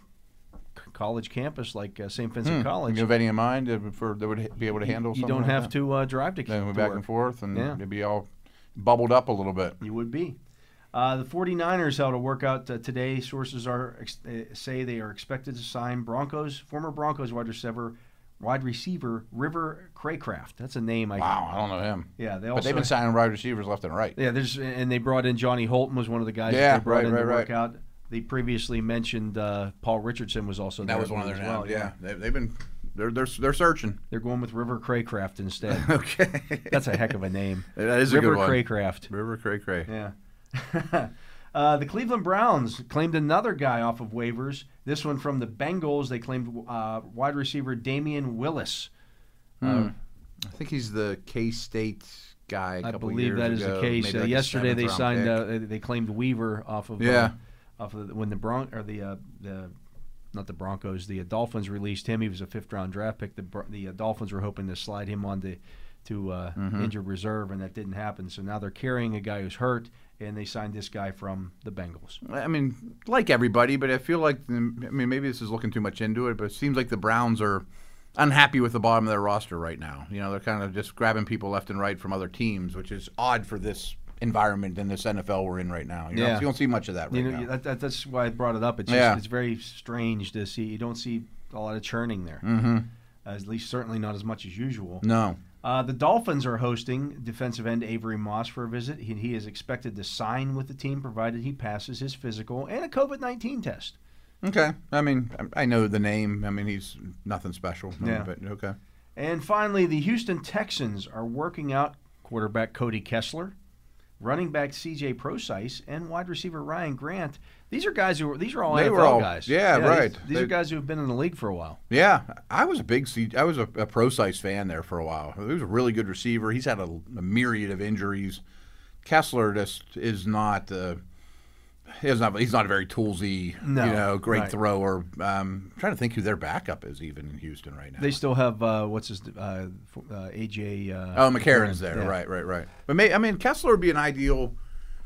college campus like uh, St. Vincent
Hmm.
College,
You have any in mind for that would be able to handle?
you
something
don't
like
have
that?
to uh, drive to,
Then we're back
work.
and forth, and
Yeah.
it'd be all bubbled up a little bit.
You would be. Uh, the 49ers held a workout uh, today. Sources are ex- uh, say they are expected to sign Broncos former Broncos wide receiver wide receiver River Cracraft. That's a name I
Wow, I don't know him.
Yeah, they
But
also
they've been signing wide receivers left and right.
Yeah, there's and they brought in Johnny Holton was one of the guys
Yeah,
that they brought
right,
in to
right, right.
out. They previously mentioned uh, Paul Richardson was also
That was one of their
well.
names. Yeah, They, they've been they're they're they're searching.
They're going with River Cracraft instead.
Okay,
That's a heck of a name.
That is a good one.
Cracraft.
River Cray Cray.
Yeah. uh, the Cleveland Browns claimed another guy off of waivers. This one from the Bengals. They claimed uh, wide receiver Damion Willis. Uh,
I think he's the K State guy. I
I believe that is the case. Uh, yesterday they signed. Uh, they- claimed Weaver off of.
Yeah.
Off of the, when the Bron or the uh, the not the Broncos the Dolphins released him. He was a fifth round draft pick. The the Dolphins were hoping to slide him on to to uh,
Mm-hmm.
injured reserve, and that didn't happen. So now they're carrying a guy who's hurt, and they signed this guy from the Bengals.
I mean, like everybody, but I feel like I mean maybe this is looking too much into it, but it seems like the Browns are unhappy with the bottom of their roster right now. You know, they're kind of just grabbing people left and right from other teams, which is odd for this environment in this NFL we're in right now. You,
Yeah.
don't, you don't see much of that right
You know,
now.
that, that, that's why I brought it up. It's just,
Yeah.
it's very strange to see. You don't see a lot of churning there.
mm-hmm.
At least certainly not as much as usual.
No.
Uh, the Dolphins are hosting defensive end Avery Moss for a visit. He, he is expected to sign with the team provided he passes his physical and a COVID 19 test.
Okay. I mean, I I know the name. I mean, he's nothing special.
Yeah.
But okay.
And finally, the Houston Texans are working out quarterback Cody Kessler, running back CJ Prosise, and wide receiver Ryan Grant. These are guys who are, these are all
They
NFL
all-
guys.
yeah,
these-
right.
These,
They-
are guys who have been in the league for a while.
Yeah, I was a big C. I was a, a Prosise fan there for a while. He was a really good receiver. He's had a, a myriad of injuries. Kessler just is not. Uh, he's not. He's not a very toolsy,
No,
you know, great
right.
thrower. Um, I'm trying to think who their backup is even in Houston right now.
They still have uh, what's his uh, uh, AJ. Uh,
oh, McCarron's there.
Yeah.
Right, right, right. But may, I mean, Kessler would be an ideal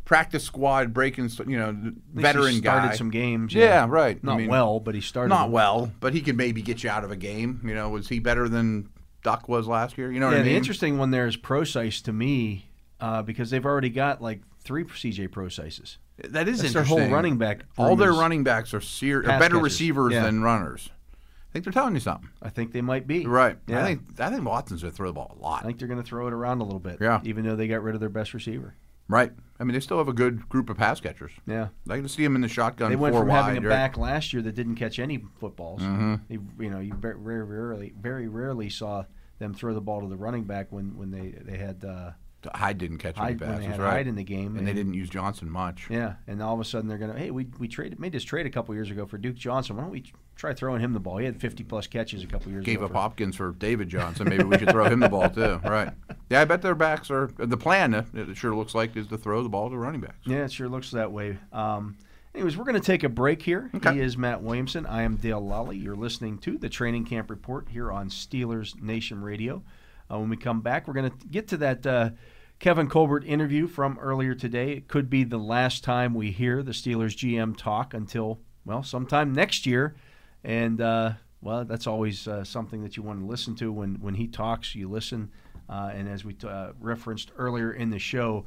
practice squad breaking. You know,
least he
veteran
started
guy.
some games.
Yeah, right. I
Not
mean,
well, but he started.
Not well, but he could maybe get you out of a game. You know, was he better than Duck was last year? You know what
Yeah,
I mean?
the interesting one there is Prosise to me uh, because they've already got like three CJ Prosises.
That is
That's their whole running back.
All their running backs are, ser- better
catchers.
receivers
Yeah.
than runners. I think they're telling you something.
I think they might be.
Right.
Yeah.
I think I think Watson's going to throw the ball a lot.
I think they're going to throw it around a little bit.
Yeah.
Even though they got rid of their best receiver.
right. I mean, they still have a good group of pass catchers.
Yeah.
I can see them in the shotgun.
They went from
wide,
having a
right?
back last year that didn't catch any footballs.
Mm-hmm.
They, you know, you very, very rarely, very rarely saw them throw the ball to the running back when, when they they had uh,
Hyde didn't catch any
Hyde
passes, right?
Hyde in the game,
and they didn't use Johnson much.
Yeah, and all of a sudden they're gonna hey we we traded made this trade a couple years ago for Duke Johnson. Why don't we try throwing him the ball? He had 50 plus catches a couple years
Gave
ago.
up
for-
Hopkins for David Johnson. Maybe we should throw him the ball too. Right. Yeah, I bet their backs are the plan. uh, It sure looks like is to throw the ball to running backs.
Yeah, it sure looks that way. Um, anyways, we're going to take a break here.
Okay.
He is Matt Williamson. I am Dale Lolley. You're listening to the Training Camp Report here on Steelers Nation Radio. Uh, when we come back, we're going to get to that uh, Kevin Colbert interview from earlier today. It could be the last time we hear the Steelers GM talk until, well, sometime next year. And, uh, well, that's always uh, something that you want to listen to. When, when he talks, you listen. Uh, and as we t- uh, referenced earlier in the show,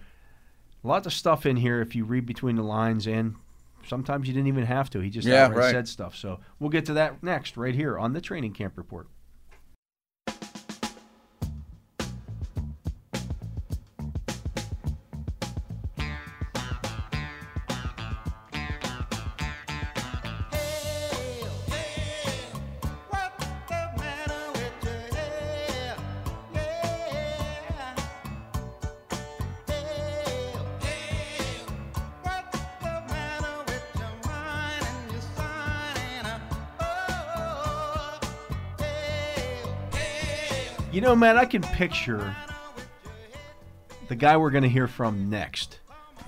lots of stuff in here if you read between the lines and sometimes you didn't even have to he just
Yeah, right.
said stuff so we'll get to that next right here on the training camp report know man i can picture the guy we're going to hear from next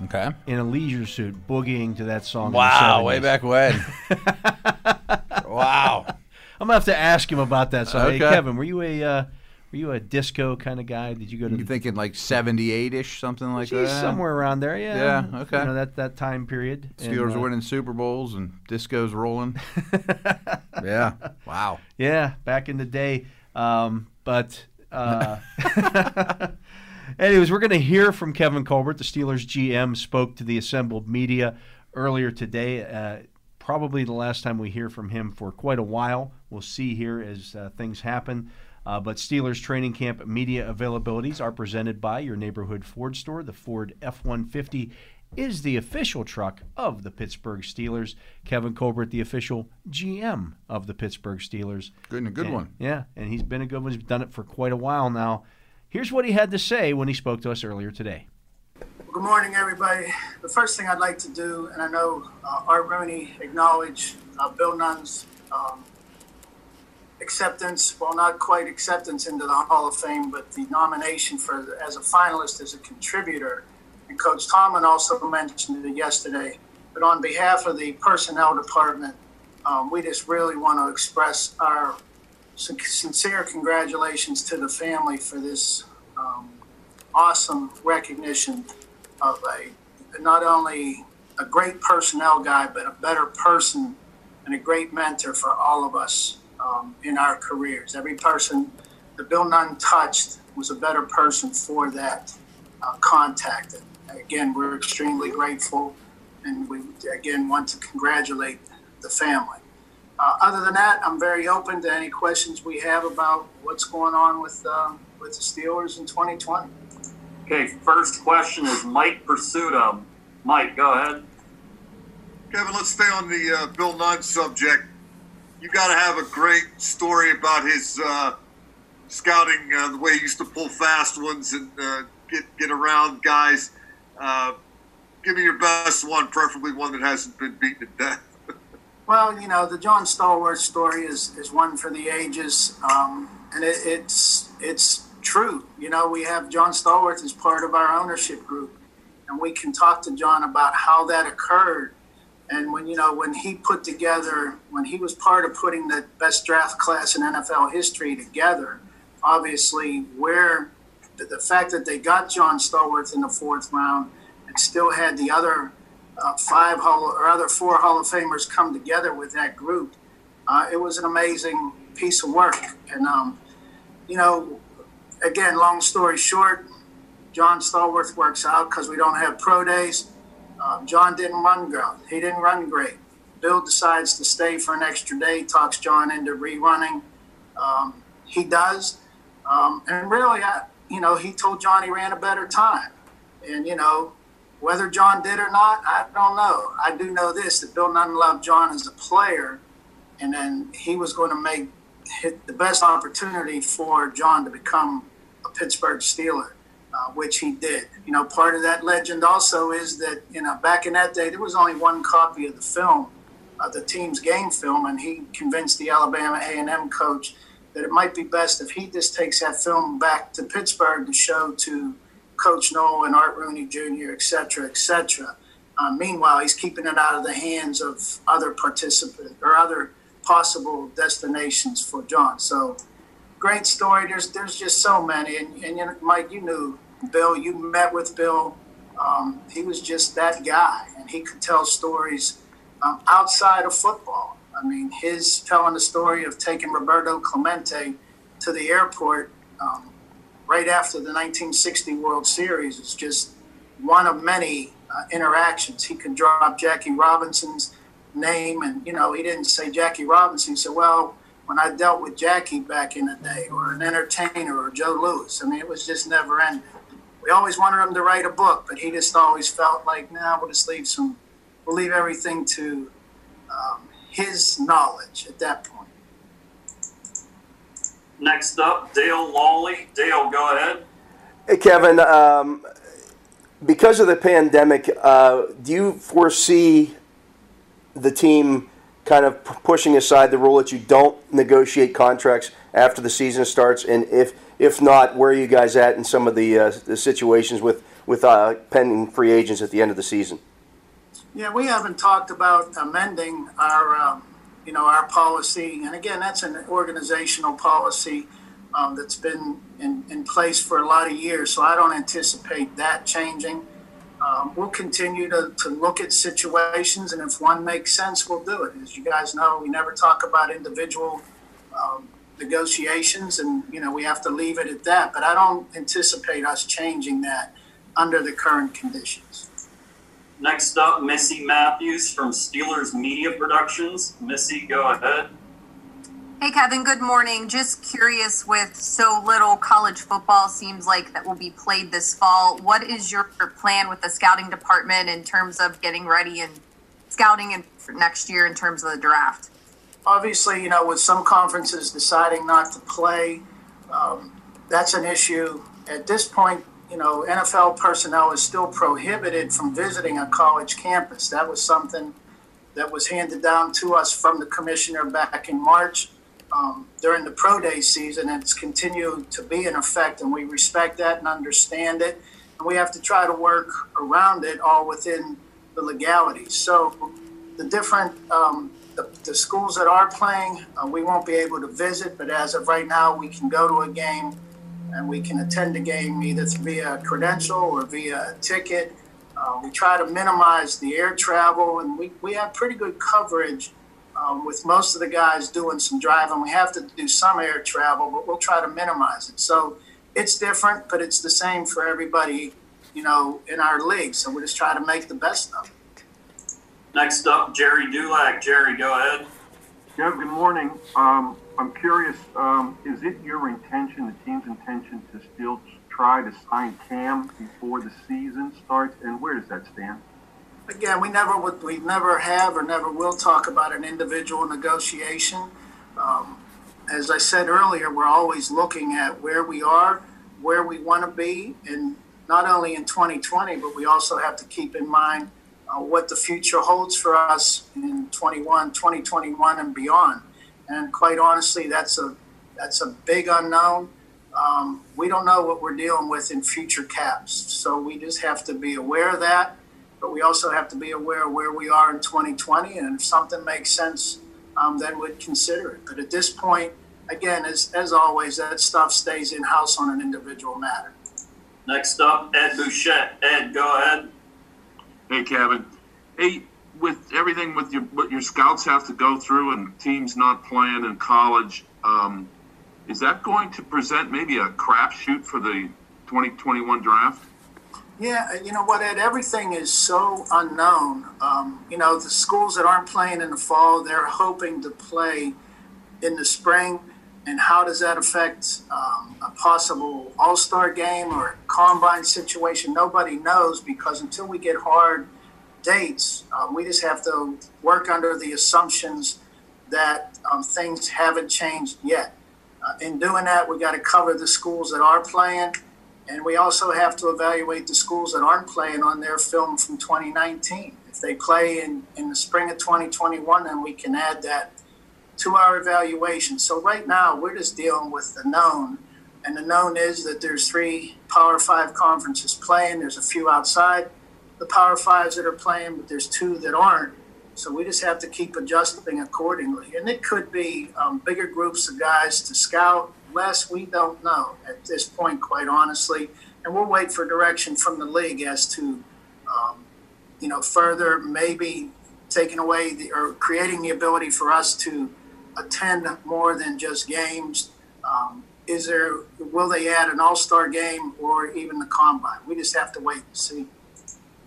Okay.
in a leisure suit boogieing to that song
Wow,
70s.
way back when. wow.
i'm going to have to ask him about that so hey kevin were you a uh, were you a disco kind of guy did you go to
You thinking like 78 ish, something like that?
somewhere around there yeah
Yeah, okay.
you know that that time period And,
Steelers
uh,
winning Super Bowls and disco's rolling. yeah. Wow.
Yeah, back in the day. Um, but uh, anyways, we're going to hear from Kevin Colbert. The Steelers GM spoke to the assembled media earlier today. Uh, probably the last time we hear from him for quite a while. We'll see here as uh, things happen. Uh, but Steelers training camp media availabilities are presented by your neighborhood Ford store. The Ford F 150 is the official truck of the Pittsburgh Steelers. Kevin Colbert, the official GM of the Pittsburgh Steelers.
Good and a good
And-
one.
Yeah, and he's been a good one. He's done it for quite a while now. Here's what he had to say when he spoke to us earlier today.
Good morning, everybody. The first thing I'd like to do, and I know uh, Art Rooney acknowledged uh, Bill Nunn's um, acceptance, well, not quite acceptance into the Hall of Fame, but the nomination for as a finalist as a contributor. And Coach Tomlin also mentioned it yesterday. But on behalf of the personnel department, um, we just really want to express our sincere congratulations to the family for this um, awesome recognition of a not only a great personnel guy, but a better person and a great mentor for all of us um, in our careers. Every person that Bill Nunn touched was a better person for that uh, contact. And again, we're extremely grateful, and we again want to congratulate the family. Uh, other than that, I'm very open to any questions we have about what's going on with uh, with the Steelers in 2020.
Okay, first question is Mike Prisuta. Mike, go ahead.
Kevin, let's stay on the uh, Bill Nunn subject. You got to have a great story about his uh, scouting, uh, the way he used to pull fast ones and uh, get get around guys. Uh, give me your best one, preferably one that hasn't been beaten to death.
Well, you know, the John Stallworth story is, is one for the ages, um, and it, it's it's true. You know, we have John Stallworth as part of our ownership group, and we can talk to John about how that occurred. And when you know when he put together, when he was part of putting the best draft class in NFL history together, obviously where the, fact that they got John Stallworth in the fourth round and still had the other uh, five Hall or other four Hall of Famers come together with that group, uh, it was an amazing piece of work. And um, you know, again, long story short, John Stallworth works out because we don't have pro days. Um, John didn't run great. He didn't run great. Bill decides to stay for an extra day, talks John into rerunning. Um, he does. Um, and really, I, you know, he told John he ran a better time. And, you know, whether John did or not, I don't know. I do know this that Bill Nunn loved John as a player, and then he was going to make the best opportunity for John to become a Pittsburgh Steeler, uh, which he did. You know, part of that legend also is that, you know, back in that day, there was only one copy of the film, uh, the team's game film, and he convinced the Alabama A&M coach that it might be best if he just takes that film back to Pittsburgh to show to Coach Noll and Art Rooney Jr., et cetera, et cetera. Uh, meanwhile, he's keeping it out of the hands of other participants or other possible destinations for John. So, great story. There's there's just so many, and, and you know, Mike, you knew Bill. You met with Bill. Um, he was just that guy, and he could tell stories um, outside of football. I mean, his telling the story of taking Roberto Clemente to the airport um, right after the 1960 World Series is just one of many uh, interactions. He could drop Jackie Robinson's name, and you know, he didn't say Jackie Robinson. He said, "Well, when I dealt with Jackie back in the day, or an entertainer, or Joe Louis." I mean, it was just never ending. We always wanted him to write a book, but he just always felt like, "Nah, we'll just leave some, we'll leave everything to um, his knowledge at that point."
Next up, Dale Lolley. Dale, go ahead.
Hey, Kevin. Um, because of the pandemic, uh, do you foresee the team kind of p- pushing aside the rule that you don't negotiate contracts after the season starts? And if if not, where are you guys at in some of the, uh, the situations with with uh, pending free agents at the end of the season?
Yeah, we haven't talked about amending our, um, you know, our policy, and again, that's an organizational policy um, that's been in, in place for a lot of years. So I don't anticipate that changing. Um, we'll continue to, to look at situations, and if one makes sense, we'll do it. As you guys know, we never talk about individual um, negotiations, and you know we have to leave it at that. But I don't anticipate us changing that under the current conditions.
Next up, Missy Matthews from Steelers Media Productions. Missy, go ahead.
Hey Kevin, good morning. Just curious with so little college football seems like that will be played this fall. What is your plan with the scouting department in terms of getting ready and scouting and for next year in terms of the draft?
Obviously, you know, with some conferences deciding not to play, um, that's an issue. At this point, you know, NFL personnel is still prohibited from visiting a college campus. That was something that was handed down to us from the commissioner back in March um, during the pro day season, and it's continued to be in effect, and we respect that and understand it. And we have to try to work around it all within the legalities. So the different um, the, the schools that are playing, uh, we won't be able to visit, but as of right now, we can go to a game and we can attend a game either via credential or via a ticket. Uh, we try to minimize the air travel, and we, we have pretty good coverage um, with most of the guys doing some driving. We have to do some air travel, but we'll try to minimize it. So it's different, but it's the same for everybody, you know, in our league. So we just try to make the best of it.
Next up, Gerry Dulac. Jerry, go ahead.
Yeah, good morning. Um, I'm curious, um, is it your intention, the team's intention, to still try to sign Cam before the season starts? And where does that stand?
Again, we never would, we never have or never will talk about an individual negotiation. Um, as I said earlier, we're always looking at where we are, where we want to be, and not only in 2020, but we also have to keep in mind uh, what the future holds for us in 21, 2021 and beyond. And quite honestly, that's a that's a big unknown. um, we don't know what we're dealing with in future caps. So we just have to be aware of that. But we also have to be aware of where we are in 2020. And if something makes sense, um, then we'd consider it. But at this point, again, as, as always, that stuff stays in house on an individual matter.
Next up, Ed Bouchette. Ed, go ahead.
Hey, Kevin. Hey, with everything with your what your scouts have to go through and teams not playing in college, um, is that going to present maybe a crapshoot for the 2021 draft?
Yeah, you know what, Ed? Everything is so unknown. Um, you know, the schools that aren't playing in the fall, they're hoping to play in the spring. And how does that affect um, a possible All Star game or combine situation? Nobody knows because until we get hard dates, uh, we just have to work under the assumptions that um, things haven't changed yet. Uh, in doing that, we got to cover the schools that are playing and we also have to evaluate the schools that aren't playing on their film from 2019. If they play in, in the spring of 2021, then we can add that to our evaluation. So right now, we're just dealing with the known. And the known is that there's three Power Five conferences playing. There's a few outside the Power Fives that are playing, but there's two that aren't. So we just have to keep adjusting accordingly. And it could be um, bigger groups of guys to scout, less, we don't know at this point, quite honestly. And we'll wait for direction from the league as to, um, you know, further maybe taking away the, or creating the ability for us to attend more than just games. Um, is there, will they add an all star game or even the combine? We just have to wait and see.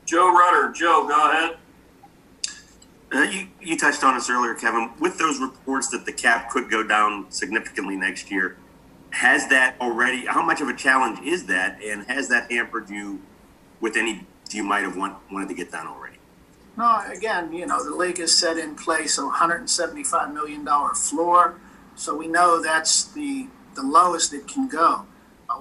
Joe Rutter. Joe, go ahead.
Uh, you, you touched on this earlier, Kevin. With those reports that the cap could go down significantly next year, has that already? How much of a challenge is that, and has that hampered you with any you might have want, wanted to get done already?
No, again, you know, the league has set in place a $175 million floor, so we know that's the, the lowest it can go.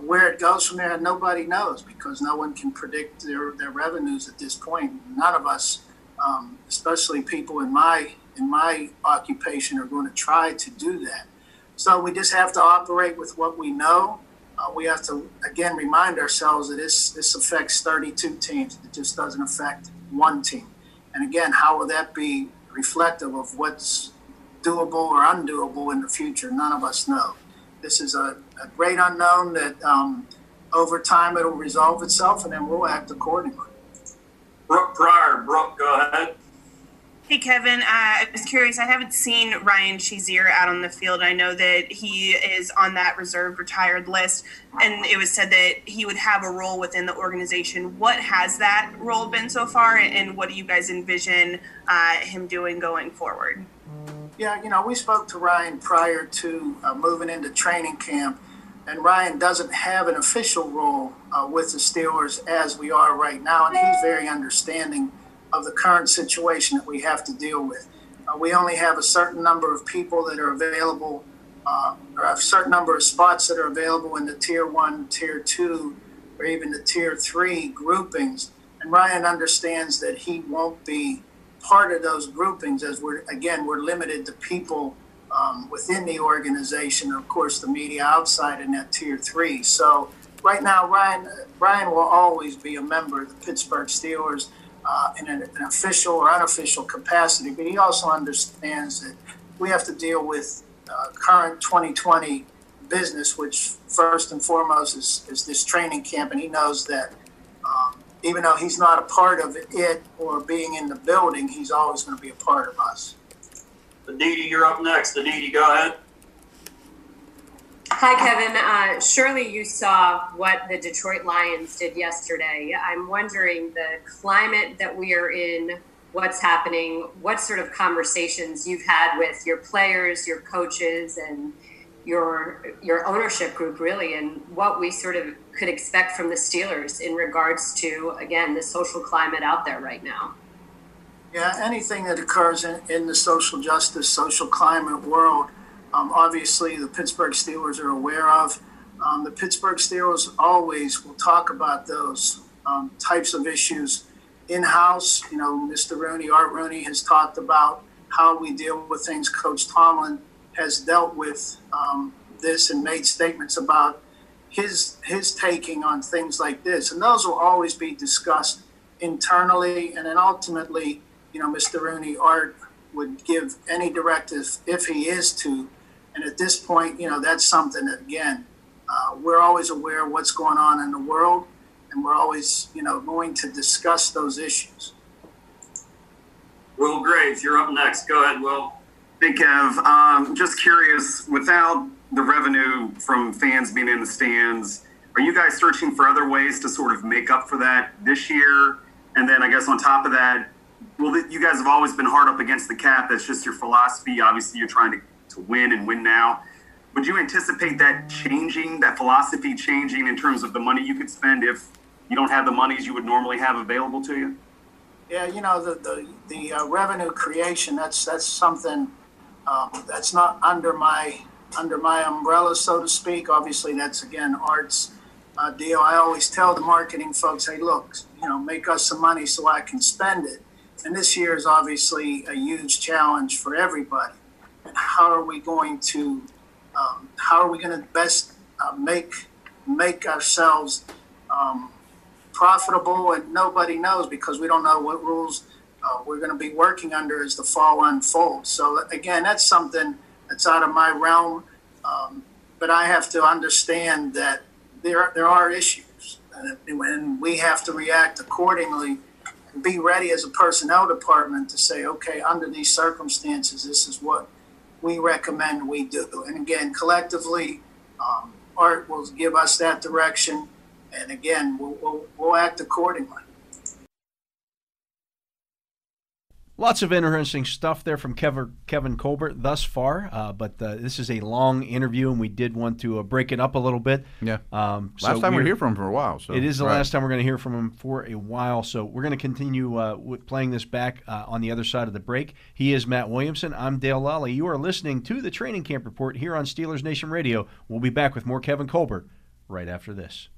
Where it goes from there, nobody knows because no one can predict their, their revenues at this point. None of us, um, especially people in my in my occupation, are going to try to do that. So we just have to operate with what we know. Uh, we have to again remind ourselves that this this affects 32 teams. It just doesn't affect one team. And again, how will that be reflective of what's doable or undoable in the future? None of us know. This is a, a great unknown that um, over time it'll resolve itself, and then we'll act accordingly.
Brooke Pryor. Brooke, go ahead.
Hey, Kevin. Uh, I was curious. I haven't seen Ryan Shazier out on the field. I know that he is on that reserved retired list, and it was said that he would have a role within the organization. What has that role been so far, and what do you guys envision uh, him doing going forward?
Yeah, you know, we spoke to Ryan prior to uh, moving into training camp, and Ryan doesn't have an official role uh, with the Steelers as we are right now, and he's very understanding of the current situation that we have to deal with. Uh, we only have a certain number of people that are available, uh, or a certain number of spots that are available in the tier one, tier two, or even the tier three groupings. And Ryan understands that he won't be part of those groupings as we're, again, we're limited to people um, within the organization, of course, the media outside in that tier three. So right now, Ryan, Ryan will always be a member of the Pittsburgh Steelers uh, in an, an, official or unofficial capacity, but he also understands that we have to deal with uh, current 2020 business, which first and foremost is, is this training camp, and he knows that um, even though he's not a part of it or being in the building, he's always going to be a part of us.
Aditi, you're up next. Aditi, go ahead.
Hi, Kevin. Uh, surely you saw what the Detroit Lions did yesterday. I'm wondering the climate that we are in, what's happening, what sort of conversations you've had with your players, your coaches, and your your ownership group, really, and what we sort of could expect from the Steelers in regards to again the social climate out there right now.
Yeah, anything that occurs in, in the social justice, social climate world um, obviously, the Pittsburgh Steelers are aware of. Um, the Pittsburgh Steelers always will talk about those um, types of issues in house. You know, Mr. Rooney, Art Rooney, has talked about how we deal with things. Coach Tomlin has dealt with um, this and made statements about his his taking on things like this, and those will always be discussed internally, and then ultimately, you know, Mr. Rooney Art would give any directive if he is to, and at this point, you know, that's something that again, uh, we're always aware of what's going on in the world, and we're always, you know, going to discuss those issues.
Will Graves, you're up next. Go ahead, Will.
Hey, Kev. Um, just curious, without the revenue from fans being in the stands, are you guys searching for other ways to sort of make up for that this year? And then I guess on top of that, well, you guys have always been hard up against the cap. That's just your philosophy. Obviously, you're trying to, to win and win now. Would you anticipate that changing, that philosophy changing in terms of the money you could spend if you don't have the monies you would normally have available to you?
Yeah, you know the the, the uh, revenue creation. That's that's something um, that's not under my under my umbrella, so to speak. Obviously, that's again art's uh, deal. I always tell the marketing folks, "Hey, look, you know, make us some money so I can spend it." And this year is obviously a huge challenge for everybody. And how are we going to um, how are we going to best uh, make make ourselves um, profitable? And nobody knows because we don't know what rules uh, we're going to be working under as the fall unfolds. So again, that's something that's out of my realm. Um, but I have to understand that there there are issues, and, and we have to react accordingly. Be ready as a personnel department to say, okay, under these circumstances, this is what we recommend we do. And again, collectively, um, Art will give us that direction, and again, we'll, we'll, we'll act accordingly.
Lots of interesting stuff there from Kevin, Kevin Colbert thus far, uh, but uh, this is a long interview, and we did want to uh, break it up a little bit.
Yeah.
Um,
Last time we hear from him for a while. So
it is the
right.
last time we're going to hear from him for a while. So we're going to continue uh, with playing this back uh, on the other side of the break. He is Matt Williamson. I'm Dale Lolley. You are listening to the Training Camp Report here on Steelers Nation Radio. We'll be back with more Kevin Colbert right after this.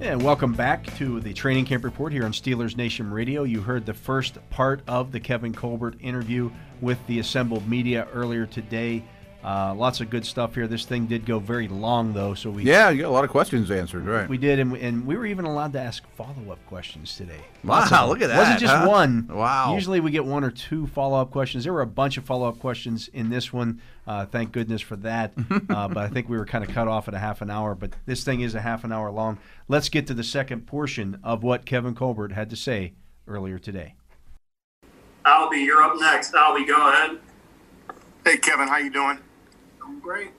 And welcome back to the Training Camp Report here on Steelers Nation Radio. You heard the first part of the Kevin Colbert interview with the assembled media earlier today. Uh, lots of good stuff here. This thing did go very long, though, so we
Yeah, you got a lot of questions answered, right?
we did, and, and we were even allowed to ask follow-up questions today.
Wow,
Lots of them.
look at
that! wasn't just
huh?
one.
Wow.
Usually we get one or two follow-up questions. There were a bunch of follow-up questions in this one. Uh, thank goodness for that. uh, but I think we were kind of cut off at a half an hour. But this thing is a half an hour long. Let's get to the second portion of what Kevin Colbert had to say earlier today.
Albie, you're up next. Albie, go ahead.
Hey, Kevin, how you doing?
I'm great.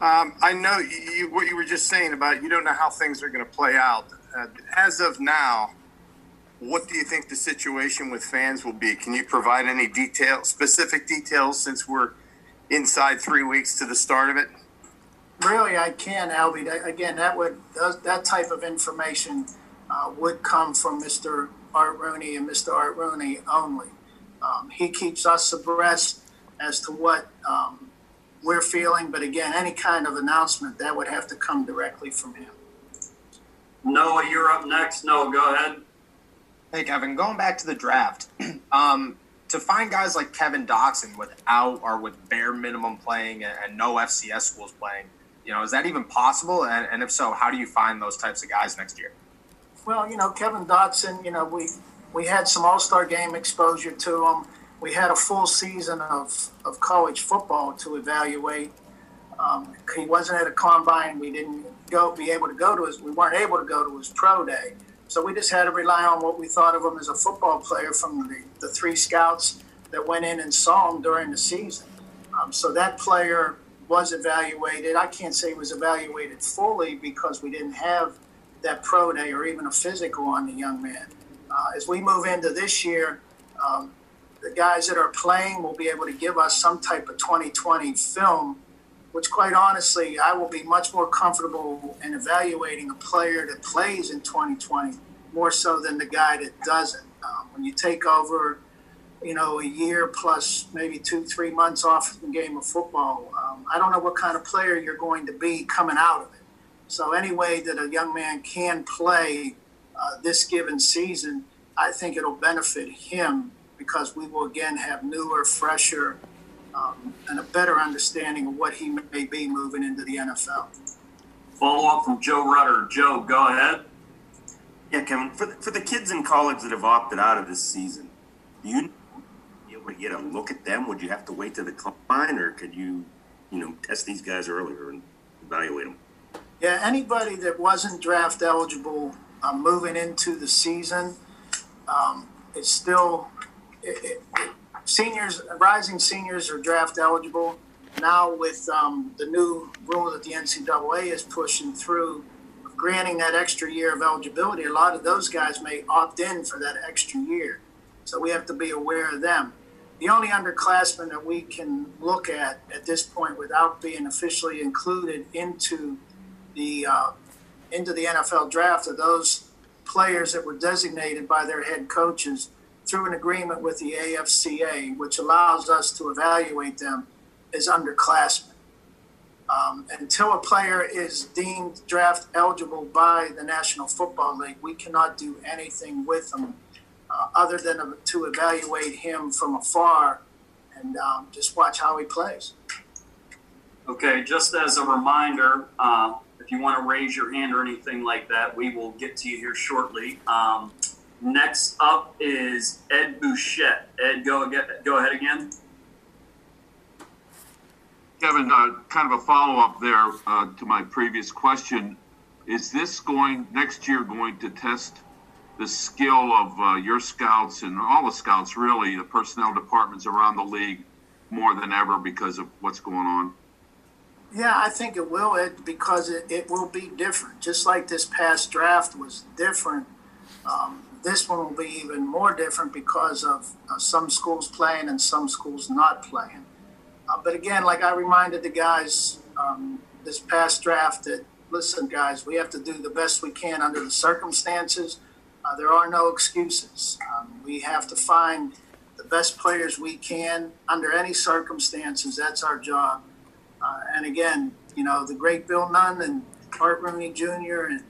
Um, I know you, what you were just saying about you don't know how things are going to play out. Uh, as of now, what do you think the situation with fans will be? Can you provide any detail, specific details, since we're inside three weeks to the start of it?
Really, I can, Albie. Again, that would that type of information uh, would come from Mr. Art Rooney and Mr. Art Rooney only. Um, he keeps us abreast as to what um, we're feeling, but again, any kind of announcement that would have to come directly from him.
Noah, you're up next. Noah, go ahead.
Hey, Kevin, going back to the draft, um, to find guys like Kevin Dotson without or with bare minimum playing and, and no FCS schools playing, you know, is that even possible? And, and if so, how do you find those types of guys next year?
Well, you know, Kevin Dotson, you know, we we had some All Star game exposure to him. We had a full season of, of college football to evaluate. Um, he wasn't at a combine. We didn't go be able to go to his. We weren't able to go to his pro day. So we just had to rely on what we thought of him as a football player from the, the three scouts that went in and saw him during the season. Um, so that player was evaluated. I can't say was evaluated fully because we didn't have that pro day or even a physical on the young man. Uh, as we move into this year, um, the guys that are playing will be able to give us some type of 2020 film, which, quite honestly, I will be much more comfortable in evaluating a player that plays in 2020 more so than the guy that doesn't. Um, when you take over, you know, a year plus maybe two, three months off the game of football, um, I don't know what kind of player you're going to be coming out of it. So any way that a young man can play uh, this given season, I think it'll benefit him because we will again have newer, fresher um, and a better understanding of what he may be moving into the NFL.
Follow up from Joe Rutter. Joe, go ahead.
Yeah, Kevin, for the, for the kids in college that have opted out of this season, do you be able to get a look at them? Would you have to wait to the combine, or could you, you know, test these guys earlier and evaluate them?
Yeah, anybody that wasn't draft eligible uh, moving into the season um, is still seniors. Rising seniors are draft eligible now with um, the new rule that the NCAA is pushing through, granting that extra year of eligibility. A lot of those guys may opt in for that extra year, so we have to be aware of them. The only underclassmen that we can look at at this point without being officially included into the uh, into the NFL draft are those players that were designated by their head coaches through an agreement with the AFCA, which allows us to evaluate them as underclassmen. Um, until a player is deemed draft eligible by the National Football League, we cannot do anything with them uh, other than to evaluate him from afar and um, just watch how he plays.
Okay, just as a reminder, uh, if you want to raise your hand or anything like that, we will get to you here shortly. Um, next up is Ed Bouchette. Ed, go, go ahead again.
Kevin, uh, kind of a follow up there uh, to my previous question. Is this going next year going to test the skill of uh, your scouts and all the scouts, really, the personnel departments around the league more than ever because of what's going on?
Yeah, I think it will, Ed, because it, it will be different. Just like this past draft was different, um, this one will be even more different because of uh, some schools playing and some schools not playing. Uh, but again, like I reminded the guys um, this past draft that, listen, guys, we have to do the best we can under the circumstances. Uh, there are no excuses. Um, we have to find the best players we can under any circumstances. That's our job. Uh, and again, you know, the great Bill Nunn and Art Rooney Jr. and,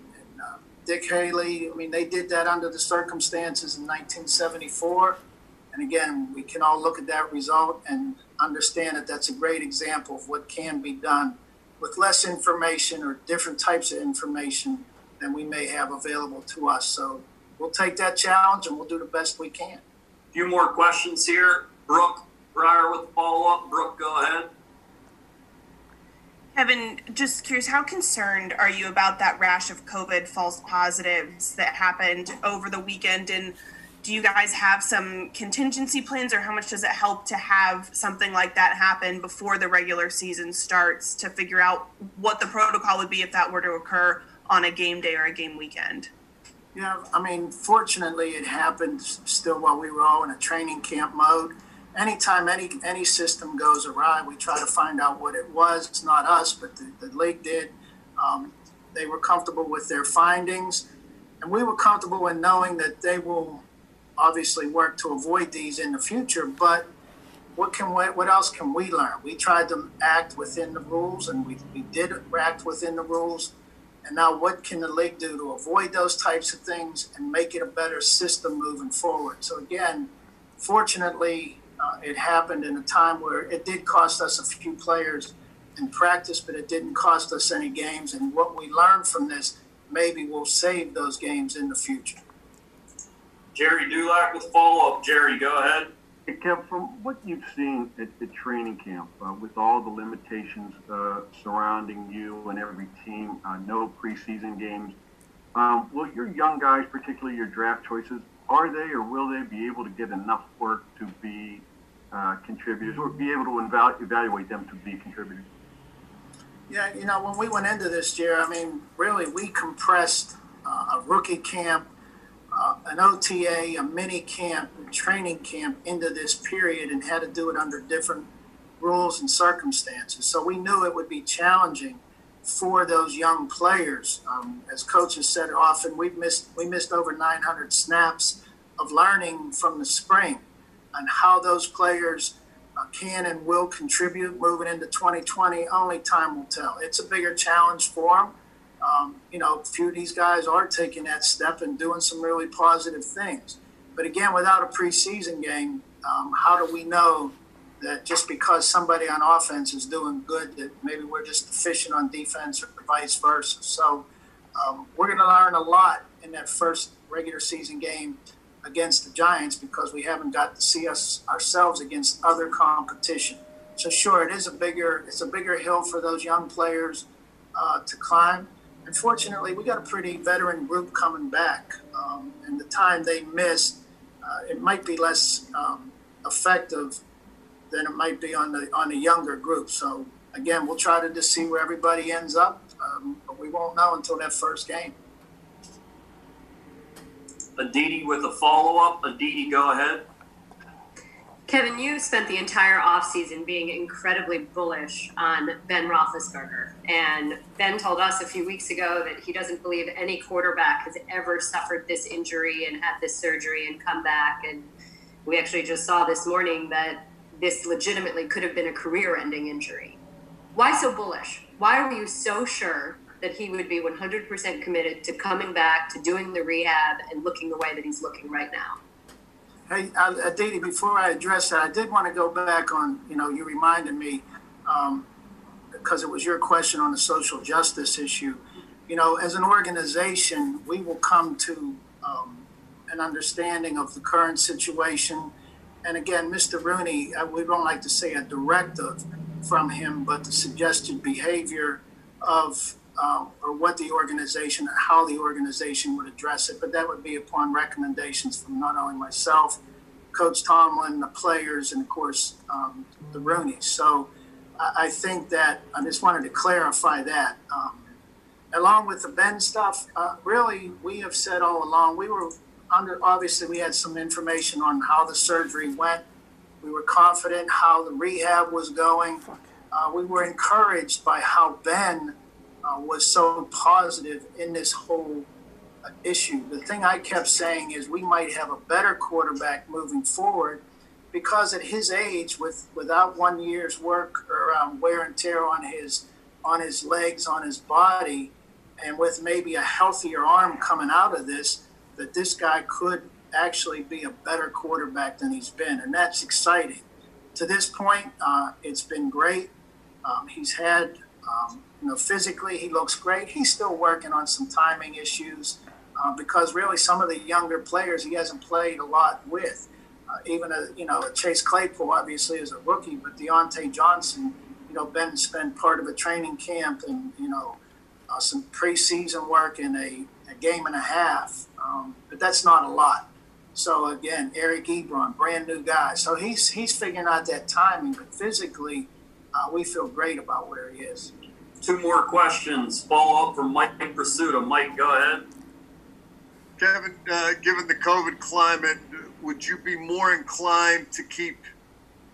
Dick Haley, I mean, they did that under the circumstances in 1974. And again, we can all look at that result and understand that that's a great example of what can be done with less information or different types of information than we may have available to us. So we'll take that challenge and we'll do the best we can.
A few more questions here. Brooke Pryor with the follow up. Brooke, go ahead.
Kevin, just curious, how concerned are you about that rash of COVID false positives that happened over the weekend? And do you guys have some contingency plans, or how much does it help to have something like that happen before the regular season starts to figure out what the protocol would be if that were to occur on a game day or a game weekend?
Yeah, I mean, fortunately, it happened still while we were all in a training camp mode anytime any any system goes awry, we try to find out what it was. It's not us, but the, the league did. Um, they were comfortable with their findings, and we were comfortable in knowing that they will obviously work to avoid these in the future. But what can we, what else can we learn? We tried to act within the rules, and we, we did act within the rules. And now, what can the league do to avoid those types of things and make it a better system moving forward? So again, fortunately, uh, it happened in a time where it did cost us a few players in practice, but it didn't cost us any games. And what we learned from this, maybe we'll save those games in the future.
Gerry Dulac with follow up. Jerry, go ahead.
Hey, Kev, from what you've seen at the training camp, uh, with all the limitations uh, surrounding you and every team, uh, no preseason games, um, will your young guys, particularly your draft choices, are they or will they be able to get enough work to be uh, contributors or be able to eval- evaluate them to be contributors?
Yeah, you know, when we went into this year, I mean, really, we compressed uh, a rookie camp, uh, an OTA, a mini camp, a training camp into this period and had to do it under different rules and circumstances. So we knew it would be challenging for those young players. Um, as coaches said often, we missed we missed over 900 snaps of learning from the spring and how those players uh, can and will contribute moving into 2020. Only time will tell. It's a bigger challenge for them. Um, you know, a few of these guys are taking that step and doing some really positive things. But again, without a preseason game, um, how do we know that just because somebody on offense is doing good, that maybe we're just deficient on defense or vice versa. So um, we're going to learn a lot in that first regular season game against the Giants because we haven't got to see us ourselves against other competition. So sure, it is a bigger it's a bigger hill for those young players uh, to climb. Unfortunately, we got a pretty veteran group coming back, um, and the time they missed, uh, it might be less um, effective than it might be on the on the younger group. So again, we'll try to just see where everybody ends up, um, but we won't know until that first game.
Aditi with a follow up. Aditi, go ahead.
Kevin, you spent the entire offseason being incredibly bullish on Ben Roethlisberger. And Ben told us a few weeks ago that he doesn't believe any quarterback has ever suffered this injury and had this surgery and come back. And we actually just saw this morning that this legitimately could have been a career ending injury. Why so bullish? Why were you so sure that he would be 100% committed to coming back, to doing the rehab, and looking the way that he's looking right now?
Hey, uh, Aditi, before I address that, I did want to go back on, you know, you reminded me, um, because it was your question on the social justice issue. You know, as an organization, we will come to um, an understanding of the current situation. And again, Mr. Rooney, uh, we don't like to say a directive from him, but the suggested behavior of um, or what the organization, or how the organization would address it. But that would be upon recommendations from not only myself, Coach Tomlin, the players, and of course um, the Rooneys. So I, I think that I just wanted to clarify that. Um, along with the Ben stuff, uh, really, we have said all along we were under. Obviously, we had some information on how the surgery went. We were confident how the rehab was going. Uh, we were encouraged by how Ben uh, was so positive in this whole issue. The thing I kept saying is we might have a better quarterback moving forward because at his age, with without one year's work or um, wear and tear on his on his legs, on his body, and with maybe a healthier arm coming out of this, that this guy could actually be a better quarterback than he's been, and that's exciting. To this point, uh, it's been great. Um, he's had um, you know, physically, he looks great. He's still working on some timing issues uh, because really some of the younger players he hasn't played a lot with. Uh, even a, you know Chase Claypool obviously is a rookie, but Diontae Johnson, you know, Ben spent part of a training camp and you know uh, some preseason work in a, a, game and a half, um, but that's not a lot. So again, Eric Ebron, brand new guy, so he's he's figuring out that timing, but physically, uh, we feel great about where he is.
Two more questions. Follow up from Mike Prisuta. Mike, go ahead.
Kevin, uh, given the COVID climate, would you be more inclined to keep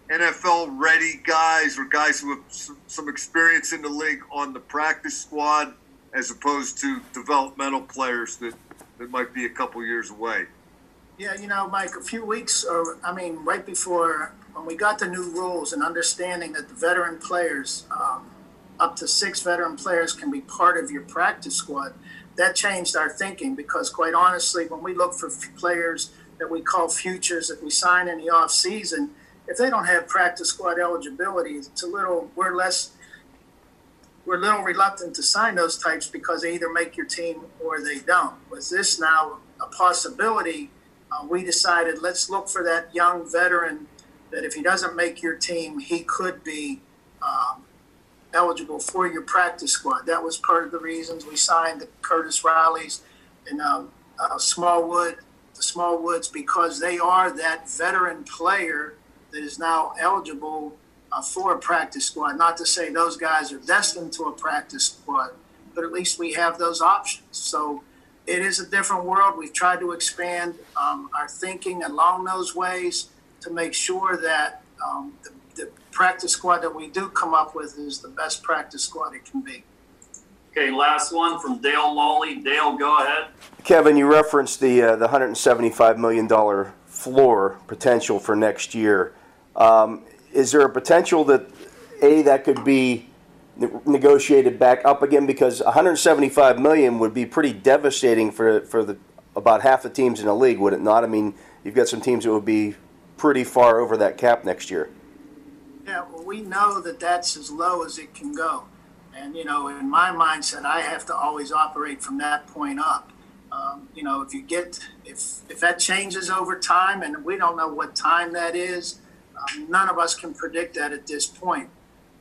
NFL ready guys or guys who have some experience in the league on the practice squad as opposed to developmental players that, that might be a couple years away?
Yeah, you know, Mike, a few weeks, or I mean, right before when we got the new rules and understanding that the veteran players, um, up to six veteran players can be part of your practice squad. That changed our thinking because, quite honestly, when we look for f- players that we call futures that we sign in the off season, if they don't have practice squad eligibility, it's a little we're less we're a little reluctant to sign those types because they either make your team or they don't. With this now a possibility, uh, we decided let's look for that young veteran that if he doesn't make your team, he could be um, eligible for your practice squad. That was part of the reasons we signed the Curtis Rileys and um, uh, Smallwood, the Smallwoods, because they are that veteran player that is now eligible uh, for a practice squad. Not to say those guys are destined to a practice squad, but at least we have those options. So it is a different world. We've tried to expand um, our thinking along those ways to make sure that um, the practice squad that we do come up with is the best practice squad it can be.
Okay, last one from Dale Lolley. Dale, go ahead.
Kevin, you referenced the uh, the 175 million dollar floor potential for next year. Um, is there a potential that a that could be negotiated back up again because 175 million would be pretty devastating for for the about half the teams in the league, would it not? I mean, you've got some teams that would be pretty far over that cap next year.
Yeah, well, we know that that's as low as it can go. And, you know, in my mindset, I have to always operate from that point up. Um, you know, if you get, if, if that changes over time, and we don't know what time that is, um, none of us can predict that at this point.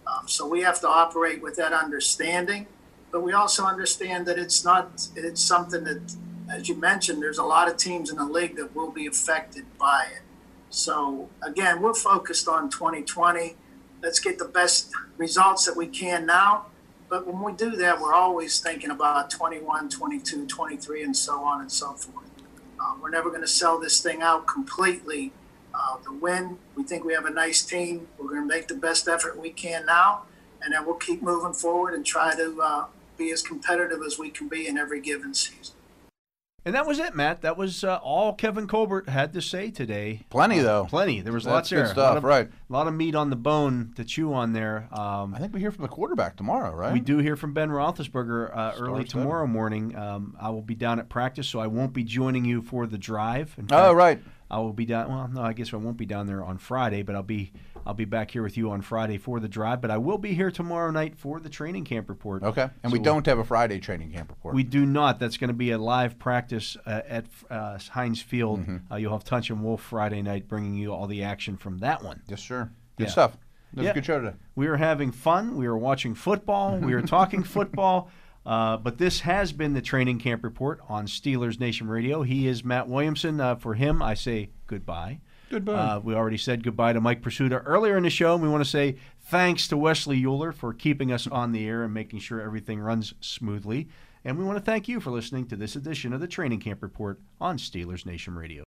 Um, so we have to operate with that understanding. But we also understand that it's not, it's something that, as you mentioned, there's a lot of teams in the league that will be affected by it. So again, we're focused on 2020. Let's get the best results that we can now. But when we do that, we're always thinking about 21, 22, 23, and so on and so forth. Uh, we're never going to sell this thing out completely uh, to win. We think we have a nice team. We're going to make the best effort we can now, and then we'll keep moving forward and try to uh, be as competitive as we can be in every given season.
And that was it, Matt. That was uh, all Kevin Colbert had to say today.
Plenty,
Uh,
though.
Plenty. There was
That's
lots
good
there.
stuff,
a lot of,
right.
A lot of meat on the bone to chew on there. Um,
I think we hear from the quarterback tomorrow, right?
We do hear from Ben Roethlisberger uh, early tomorrow morning. Um, I will be down at practice, so I won't be joining you for the drive. In
Oh, right.
I will be down. Well, no, I guess I won't be down there on Friday, but I'll be I'll be back here with you on Friday for the drive. But I will be here tomorrow night for the training camp report.
Okay. And we don't have a Friday training camp report.
we do not. That's going to be a live practice uh, at uh, Heinz Field.
Mm-hmm.
Uh, you'll have Tunch and Wolf Friday night, bringing you all the action from that one.
Yes, sir. Good stuff. That was a good show today.
We are having fun. We are watching football. We are talking football. Uh, but this has been the training camp report on Steelers Nation Radio. He is Matt Williamson. Uh, for him, I say goodbye.
Goodbye.
Uh, we already said goodbye to Mike Prisuta earlier in the show. And we want to say thanks to Wesley Euler for keeping us on the air and making sure everything runs smoothly. And we want to thank you for listening to this edition of the Training Camp Report on Steelers Nation Radio.